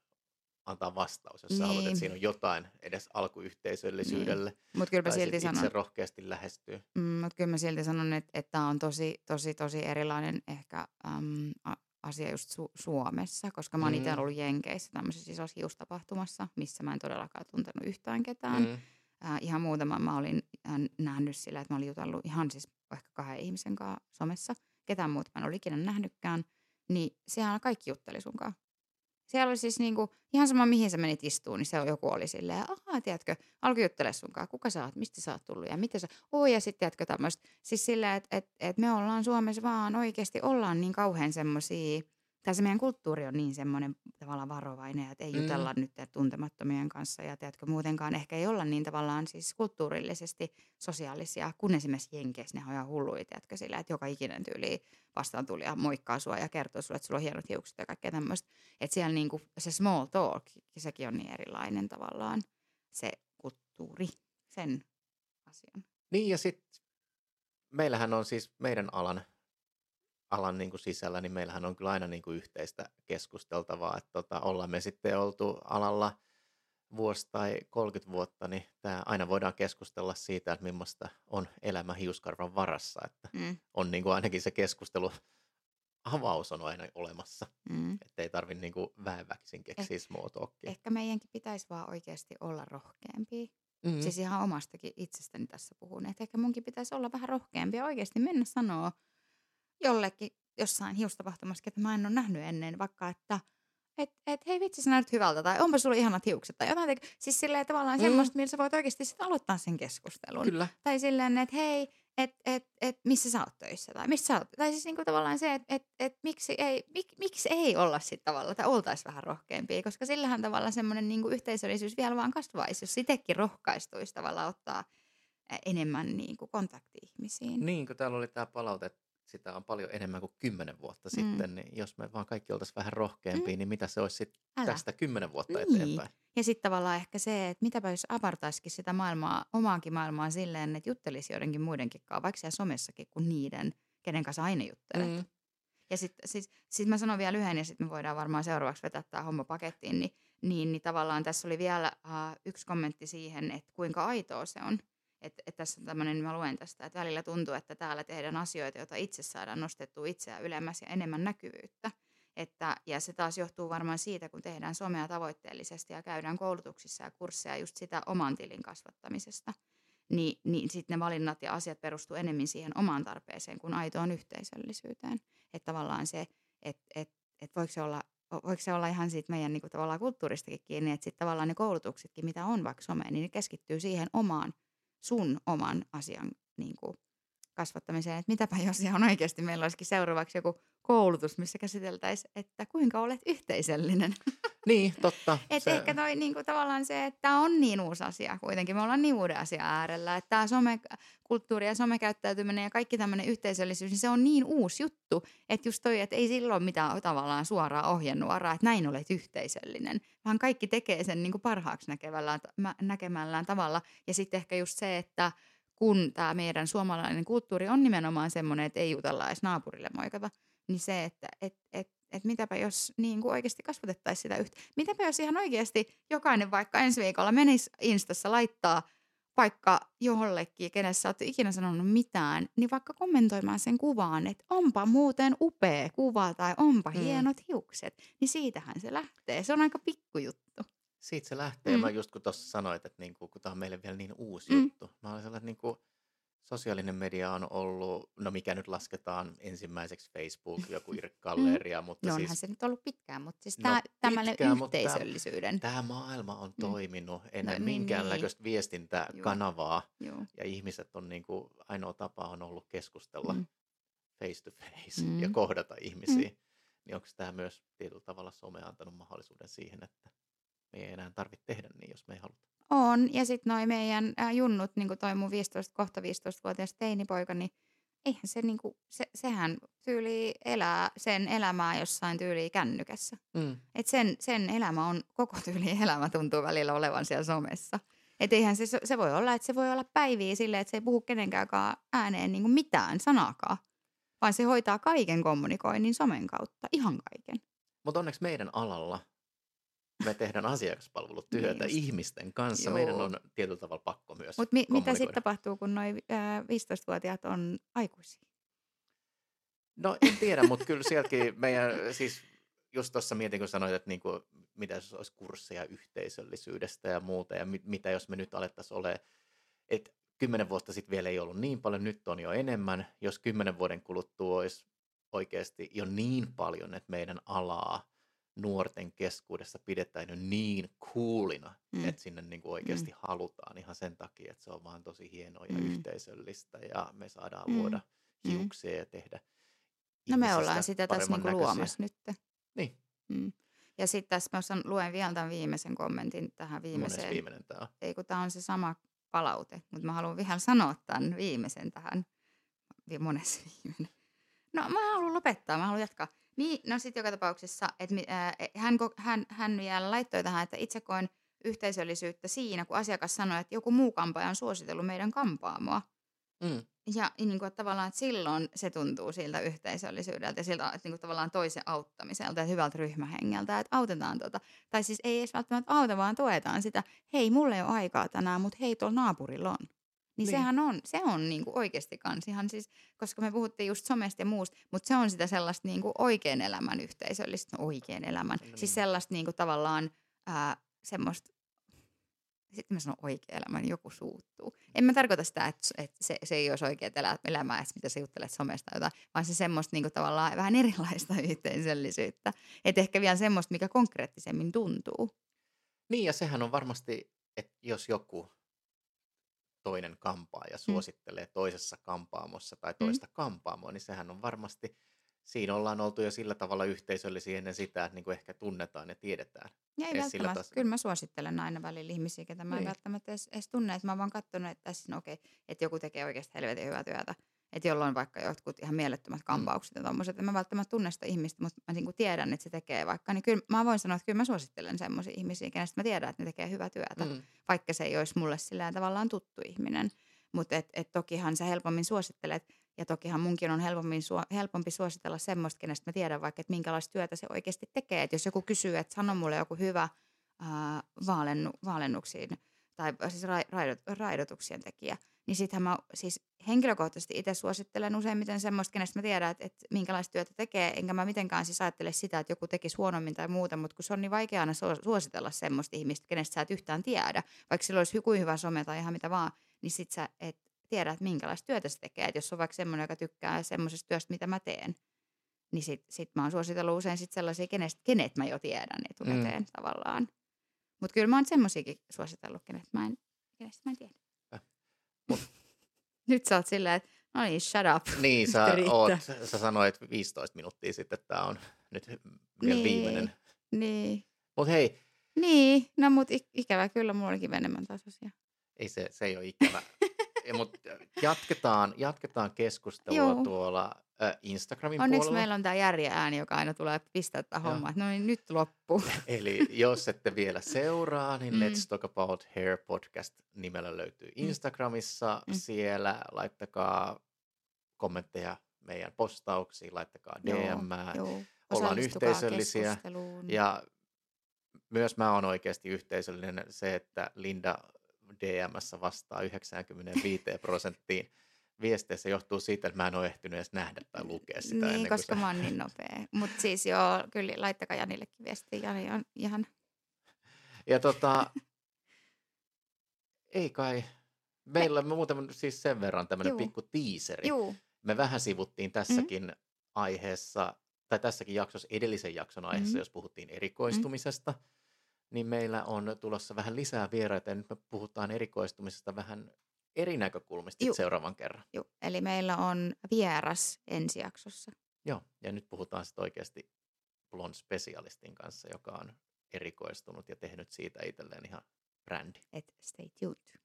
antaa vastaus, jos sä haluat, Niin. että siinä on jotain edes alkuyhteisöllisyydelle. Mutta kyllä mä silti itse sanon, rohkeasti lähestyy. Mm, mutta kyllä mä silti sanon, että, että tämä on tosi, tosi, tosi erilainen ehkä äm, asia just Su- Suomessa, koska mä oon itse Mm. ollut Jenkeissä tämmöisessä isossa hiustapahtumassa, missä mä en todellakaan tuntenut yhtään ketään. Mm. Äh, ihan muutama mä olin äh, nähnyt sillä, että mä olin jutellut ihan siis ehkä kahden ihmisen kanssa somessa. Ketään muuta mä en ollut ikinä nähnytkään. Niin siellä kaikki jutteli sunkaan. Siellä oli siis niinku, ihan sama mihin sä menit istuun, niin se joku oli silleen, ahaa, tiedätkö, alkoi juttele sunkaan, kuka sä oot, mistä sä oot tullut ja mitä sä, oi ja sitten tiedätkö tämmöistä. Siis silleen, että et, et me ollaan Suomessa vaan oikeasti ollaan niin kauhean semmoisia, tai se meidän kulttuuri on niin semmoinen tavallaan varovainen, että ei Mm. jutella nyt tuntemattomien kanssa ja tiedätkö, muutenkaan ehkä ei olla niin tavallaan siis kulttuurillisesti sosiaalisia, kun esimerkiksi Jenkeissä ne on ihan hulluja, tiedätkö, sillä, että joka ikinen tyyli vastaan tuli ja moikkaa sua ja kertoo sulle, että sulla on hienot hiukset ja kaikkea tämmöistä. Että siellä niinku se small talk, sekin on niin erilainen tavallaan se kulttuuri, sen asian. Niin ja sitten meillähän on siis meidän alan, alan niin kuin sisällä, niin meillähän on kyllä aina niin kuin yhteistä keskusteltavaa, että tota, ollaan me sitten oltu alalla vuosi tai 30 vuotta, niin tää, aina voidaan keskustella siitä, että millaista on elämä hiuskarvan varassa, että Mm, on niin kuin ainakin se keskustelu avaus on aina olemassa, mm. että ei tarvitse niin kuin väenväkisin keksiä small talkia. Ehkä meidänkin pitäisi vaan oikeasti olla rohkeampia. Mm. Siis ihan omastakin itsestäni tässä puhun. Että ehkä munkin pitäisi olla vähän rohkeampi ja oikeasti mennä sanoa jollekin jossain hiustapahtumassa, että mä en ole nähnyt ennen, vaikka että et, et, hei vitsi, sä näytät hyvältä, tai onpa sulla ihanat hiukset, tai jotain. Siis silleen tavallaan Mm. mm. semmoista, millä sä voit oikeasti sit aloittaa sen keskustelun. Kyllä. Tai silleen, että hei, et, et, et, missä sä oot töissä, tai mistä sä oot. Tai siis niinku tavallaan se, että et, et, miksi, ei, mik, miksi ei olla sitten tavallaan, tai oltaisi vähän rohkeampia, koska sillähän tavallaan semmoinen niinku yhteisöllisyys vielä vaan kasvaisi, jos itsekin rohkaistuisi tavallaan ottaa enemmän niinku kontakti ihmisiin. Niin, kun täällä oli tämä palaute, että sitä on paljon enemmän kuin kymmenen vuotta Mm. sitten, niin jos me vaan kaikki oltaisiin vähän rohkeampia, niin mitä se olisi sitten tästä kymmenen vuotta Niin. eteenpäin? Ja sitten tavallaan ehkä se, että mitäpä jos avartaisikin sitä maailmaa, omaakin maailmaa silleen, että juttelisi joidenkin muidenkin kanssa, vaikka siellä somessakin, kuin niiden, kenen kanssa aina juttelet. Mm. Ja sitten siis, sit mä sanon vielä yhden ja sitten me voidaan varmaan seuraavaksi vetää tämä homma pakettiin, niin, niin, niin tavallaan tässä oli vielä uh, yksi kommentti siihen, että kuinka aitoa se on. Että et tässä on tämmöinen, mä luen tästä, että välillä tuntuu, että täällä tehdään asioita, joita itse saadaan nostettua itseään ylemmäs ja enemmän näkyvyyttä. Että, ja se taas johtuu varmaan siitä, kun tehdään somea tavoitteellisesti ja käydään koulutuksissa ja kursseja just sitä oman tilin kasvattamisesta. Niin, niin sitten ne valinnat ja asiat perustuu enemmän siihen omaan tarpeeseen kuin aitoon yhteisöllisyyteen. Että tavallaan se, että et, et voiko, se olla, voiko se olla ihan siitä meidän niinku tavallaan kulttuuristakin kiinni, että sitten tavallaan ne koulutuksetkin, mitä on vaikka someen, niin ne keskittyy siihen omaan, sun oman asian niinku kasvattamiseen. Että mitäpä [LAUGHS] jos ihan oikeasti meillä olisikin seuraavaksi joku koulutus, missä käsiteltäisiin, että kuinka olet yhteisöllinen. Niin, [LAUGHS] totta. Et Se- ehkä toi niinku tavallaan se, että on niin uusi asia kuitenkin. Me ollaan niin uuden asian äärellä, että tämä somekulttuuri ja somekäyttäytyminen ja kaikki tämmöinen yhteisöllisyys, niin se on niin uusi juttu, että just toi, että ei silloin mitään tavallaan suoraa ohjenuoraa, että näin olet yhteisöllinen, vaan kaikki tekee sen niinku parhaaksi näkemällään, mä- näkemällään tavalla. Ja sitten ehkä just se, että kun tämä meidän suomalainen kulttuuri on nimenomaan semmoinen, että ei jutella edes naapurille moikata, niin se, että et, et, et mitäpä jos niin kuin oikeasti kasvatettaisiin sitä yhtä. Mitäpä jos ihan oikeasti jokainen vaikka ensi viikolla menisi Instassa laittaa vaikka jollekin, kenessä olet ikinä sanonut mitään, niin vaikka kommentoimaan sen kuvaan, että onpa muuten upea kuva tai onpa Mm. hienot hiukset, niin siitähän se lähtee. Se on aika pikkujuttu. Siitä se lähtee. Mm. Mm. Mä just kun tuossa sanoit, että niinku, kun tämä on meille vielä niin uusi Mm. juttu. Mä olin sellainen, että niinku, sosiaalinen media on ollut, no mikä nyt lasketaan ensimmäiseksi Facebook, joku [LAUGHS] Irkkalleria, mutta No onhan siis se nyt ollut pitkään, mutta siis No, tämä pitkään, mutta tää- yhteisöllisyyden. tämä maailma on Mm. toiminut ennen niin, minkäänlaista viestintäkanavaa Joo. ja ihmiset on niin kuin, ainoa tapa on ollut keskustella Mm. face to face ja Mm. kohdata ihmisiä. Niin onko tämä myös tietyllä tavalla some antanut mahdollisuuden siihen, että me ei enää tarvitse tehdä niin, jos me ei haluta. On, ja sitten noi meidän ää, junnut, niin kuin toi mun 15, kohta 15-vuotias teinipoika, niin eihän se niinku, se, sehän tyyli elää sen elämää jossain tyyli kännykässä. Mm. Et sen, sen elämä on, koko tyyli elämä tuntuu välillä olevan siellä somessa. Et eihän se, se voi olla, että se voi olla päiviä silleen, että se ei puhu kenenkään ääneen niinku mitään sanaakaan. Vaan se hoitaa kaiken kommunikoinnin somen kautta, ihan kaiken. Mutta onneksi meidän alalla me tehdään asiakaspalvelutyötä Niin ihmisten kanssa. Joo. Meidän on tietyllä tavalla pakko myös Mutta mi- mitä sitten tapahtuu, kun noin 15-vuotiaat on aikuisia? No en tiedä, mutta kyllä sieltäkin meidän, siis just tuossa mietin, kun sanoit, että niinku, mitä jos olisi kursseja yhteisöllisyydestä ja muuta, ja mit, mitä jos me nyt alettaisiin ole, että kymmenen vuotta sitten vielä ei ollut niin paljon, nyt on jo enemmän, jos kymmenen vuoden kuluttua olisi oikeasti jo niin paljon, että meidän alaa nuorten keskuudessa pidetään jo niin coolina, Mm. mm. että sinne niin kuin oikeasti mm. halutaan ihan sen takia, että se on vaan tosi hienoa ja Mm. mm. yhteisöllistä ja me saadaan Mm. mm. luoda Mm. hiuksia ja tehdä No me ollaan sitä tässä niinku luomassa nyt. Niin, Mm. Ja sitten tässä mä luen vielä tämän viimeisen kommentin tähän viimeiseen. viimeinen tämä on. Ei kun tämä on se sama palaute, mutta mä haluan vielä sanoa tämän viimeisen tähän. Monessa [LAUGHS] viimeinen. No mä haluan lopettaa, mä haluan jatkaa. Niin, no sitten joka tapauksessa, että äh, hän, ko- hän, hän vielä laittoi tähän, että itse koen yhteisöllisyyttä siinä, kun asiakas sanoi, että joku muu kampaaja on suositellut meidän kampaamoa. Mm. Ja niin kuin, että tavallaan että silloin se tuntuu siltä yhteisöllisyydeltä ja siltä että niin kuin, tavallaan toisen auttamiselta ja hyvältä ryhmähengeltä, että autetaan tuota. Tai siis ei edes välttämättä auta, vaan tuetaan sitä, hei, mulla ei ole aikaa tänään, mutta hei, tuolla naapurilla on. Niin, Niin. sehän on, se on niin kuin oikeasti kans ihan siis, koska me puhuttiin just somesta ja muusta, mutta se on sitä sellaista niin kuin oikean elämän yhteisöllistä, no oikean elämän, No no, niin. siis sellaista niin kuin tavallaan ää, semmoista sitten mä sanon oikea elämä, niin joku suuttuu. En mä tarkoita sitä, että, että se, se ei olisi oikea elämää, että mitä sä juttelet somesta jotain, vaan se semmoista niin tavallaan vähän erilaista [LAUGHS] yhteisöllisyyttä. Että ehkä vielä semmoista, mikä konkreettisemmin tuntuu. Niin, ja sehän on varmasti, että jos joku toinen kampaaja suosittelee toisessa kampaamossa tai toista mm. kampaamoa, niin sehän on varmasti, siinä ollaan oltu jo sillä tavalla yhteisöllisiä ennen sitä, että niin kuin ehkä tunnetaan ja tiedetään. Ja ei sillä välttämättä, tas- kyllä mä suosittelen aina välillä ihmisiä, ketä mä en Niin. välttämättä edes, edes tunne, että mä oon vaan katsonut, että tässä no okei, että joku tekee oikeasti helvetin hyvää työtä. Että jollain vaikka jotkut ihan mielettömät kampaukset ja tommoset, en mä välttämättä tunne sitä ihmistä, mutta mä niin tiedän, että se tekee vaikka, niin kyllä mä voin sanoa, että kyllä mä suosittelen semmoisia ihmisiä, kenestä mä tiedän, että ne tekee hyvää työtä, Mm. vaikka se ei olisi mulle sillä tavallaan tuttu ihminen. Mutta et, et tokihan sä helpommin suosittelet, ja tokihan munkin on helpommin suo, helpompi suositella semmoista, kenestä mä tiedän vaikka, että minkälaista työtä se oikeasti tekee. Et jos joku kysyy, että sano mulle joku hyvä ää, vaalennu, vaalennuksiin tai siis ra, raidot, raidotuksien tekijä, niin sittenhän mä siis henkilökohtaisesti itse suosittelen useimmiten semmoista, kenestä mä tiedän, että, että minkälaista työtä tekee, enkä mä mitenkään siis ajattele sitä, että joku tekisi huonommin tai muuta, mutta kun se on niin vaikea aina su- suositella semmoista ihmistä, kenestä sä et yhtään tiedä, vaikka sillä olisi kuin hyvä some tai ihan mitä vaan, niin sit sä et tiedä, että minkälaista työtä se tekee. Et jos on vaikka semmoinen, joka tykkää semmoisesta työstä, mitä mä teen, niin sit, sit mä oon suositellut usein sit sellaisia, kenestä, kenet mä jo tiedän etukäteen mm. tavallaan. Mutta kyllä mä oon semmoisiakin suositellut, kenet mä en, kenestä mä en tiedä. Äh, mut- [LAUGHS] Nyt sä oot silleen, että no niin, shut up. [LAUGHS] Niin, sä, oot, sä sanoit 15 minuuttia sitten, että tämä on nyt vielä Niin. viimeinen. Niin. Mutta hei, Niin, no mut ik- ikävä kyllä, mulla olikin enemmän tasoisia. ei se, se ei ole ikävä. [LAUGHS] Mutta jatketaan, jatketaan keskustelua Joo. tuolla äh, Instagramin Onneksi puolella. meillä on tämä järjen ääni, joka aina tulee pistää tätä hommaa. No niin, nyt loppu. [LAUGHS] Eli jos ette vielä seuraa, niin Mm. Let's Talk About Hair podcast nimellä löytyy Instagramissa. Mm. Siellä laittakaa kommentteja meidän postauksiin, laittakaa DM. Joo. Ollaan yhteisöllisiä. Ja myös mä oon oikeasti yhteisöllinen se, että Linda DMssä vastaa 95 prosenttiin viesteissä johtuu siitä, että mä en ole ehtinyt edes nähdä tai lukea sitä niin, ennen koska kuin mä oon niin nopea. Mutta siis joo, kyllä laittakaa Janillekin viestiä. Jani on ihan... Ja tota, [LAUGHS] ei kai Meillä me... muuten siis sen verran tämmöinen Juu. pikku tiiseri. Juu, Me vähän sivuttiin tässäkin mm. aiheessa, tai tässäkin jaksossa, edellisen jakson aiheessa, Mhm. jos puhuttiin erikoistumisesta, niin meillä on tulossa vähän lisää vieraita ja nyt me puhutaan erikoistumisesta vähän eri näkökulmista Juh. seuraavan kerran. Juh. eli meillä on vieras ensi jaksossa. Joo, ja nyt puhutaan sitten oikeasti Blond Specialistin kanssa, joka on erikoistunut ja tehnyt siitä itselleen ihan brändi. Et stay tuned.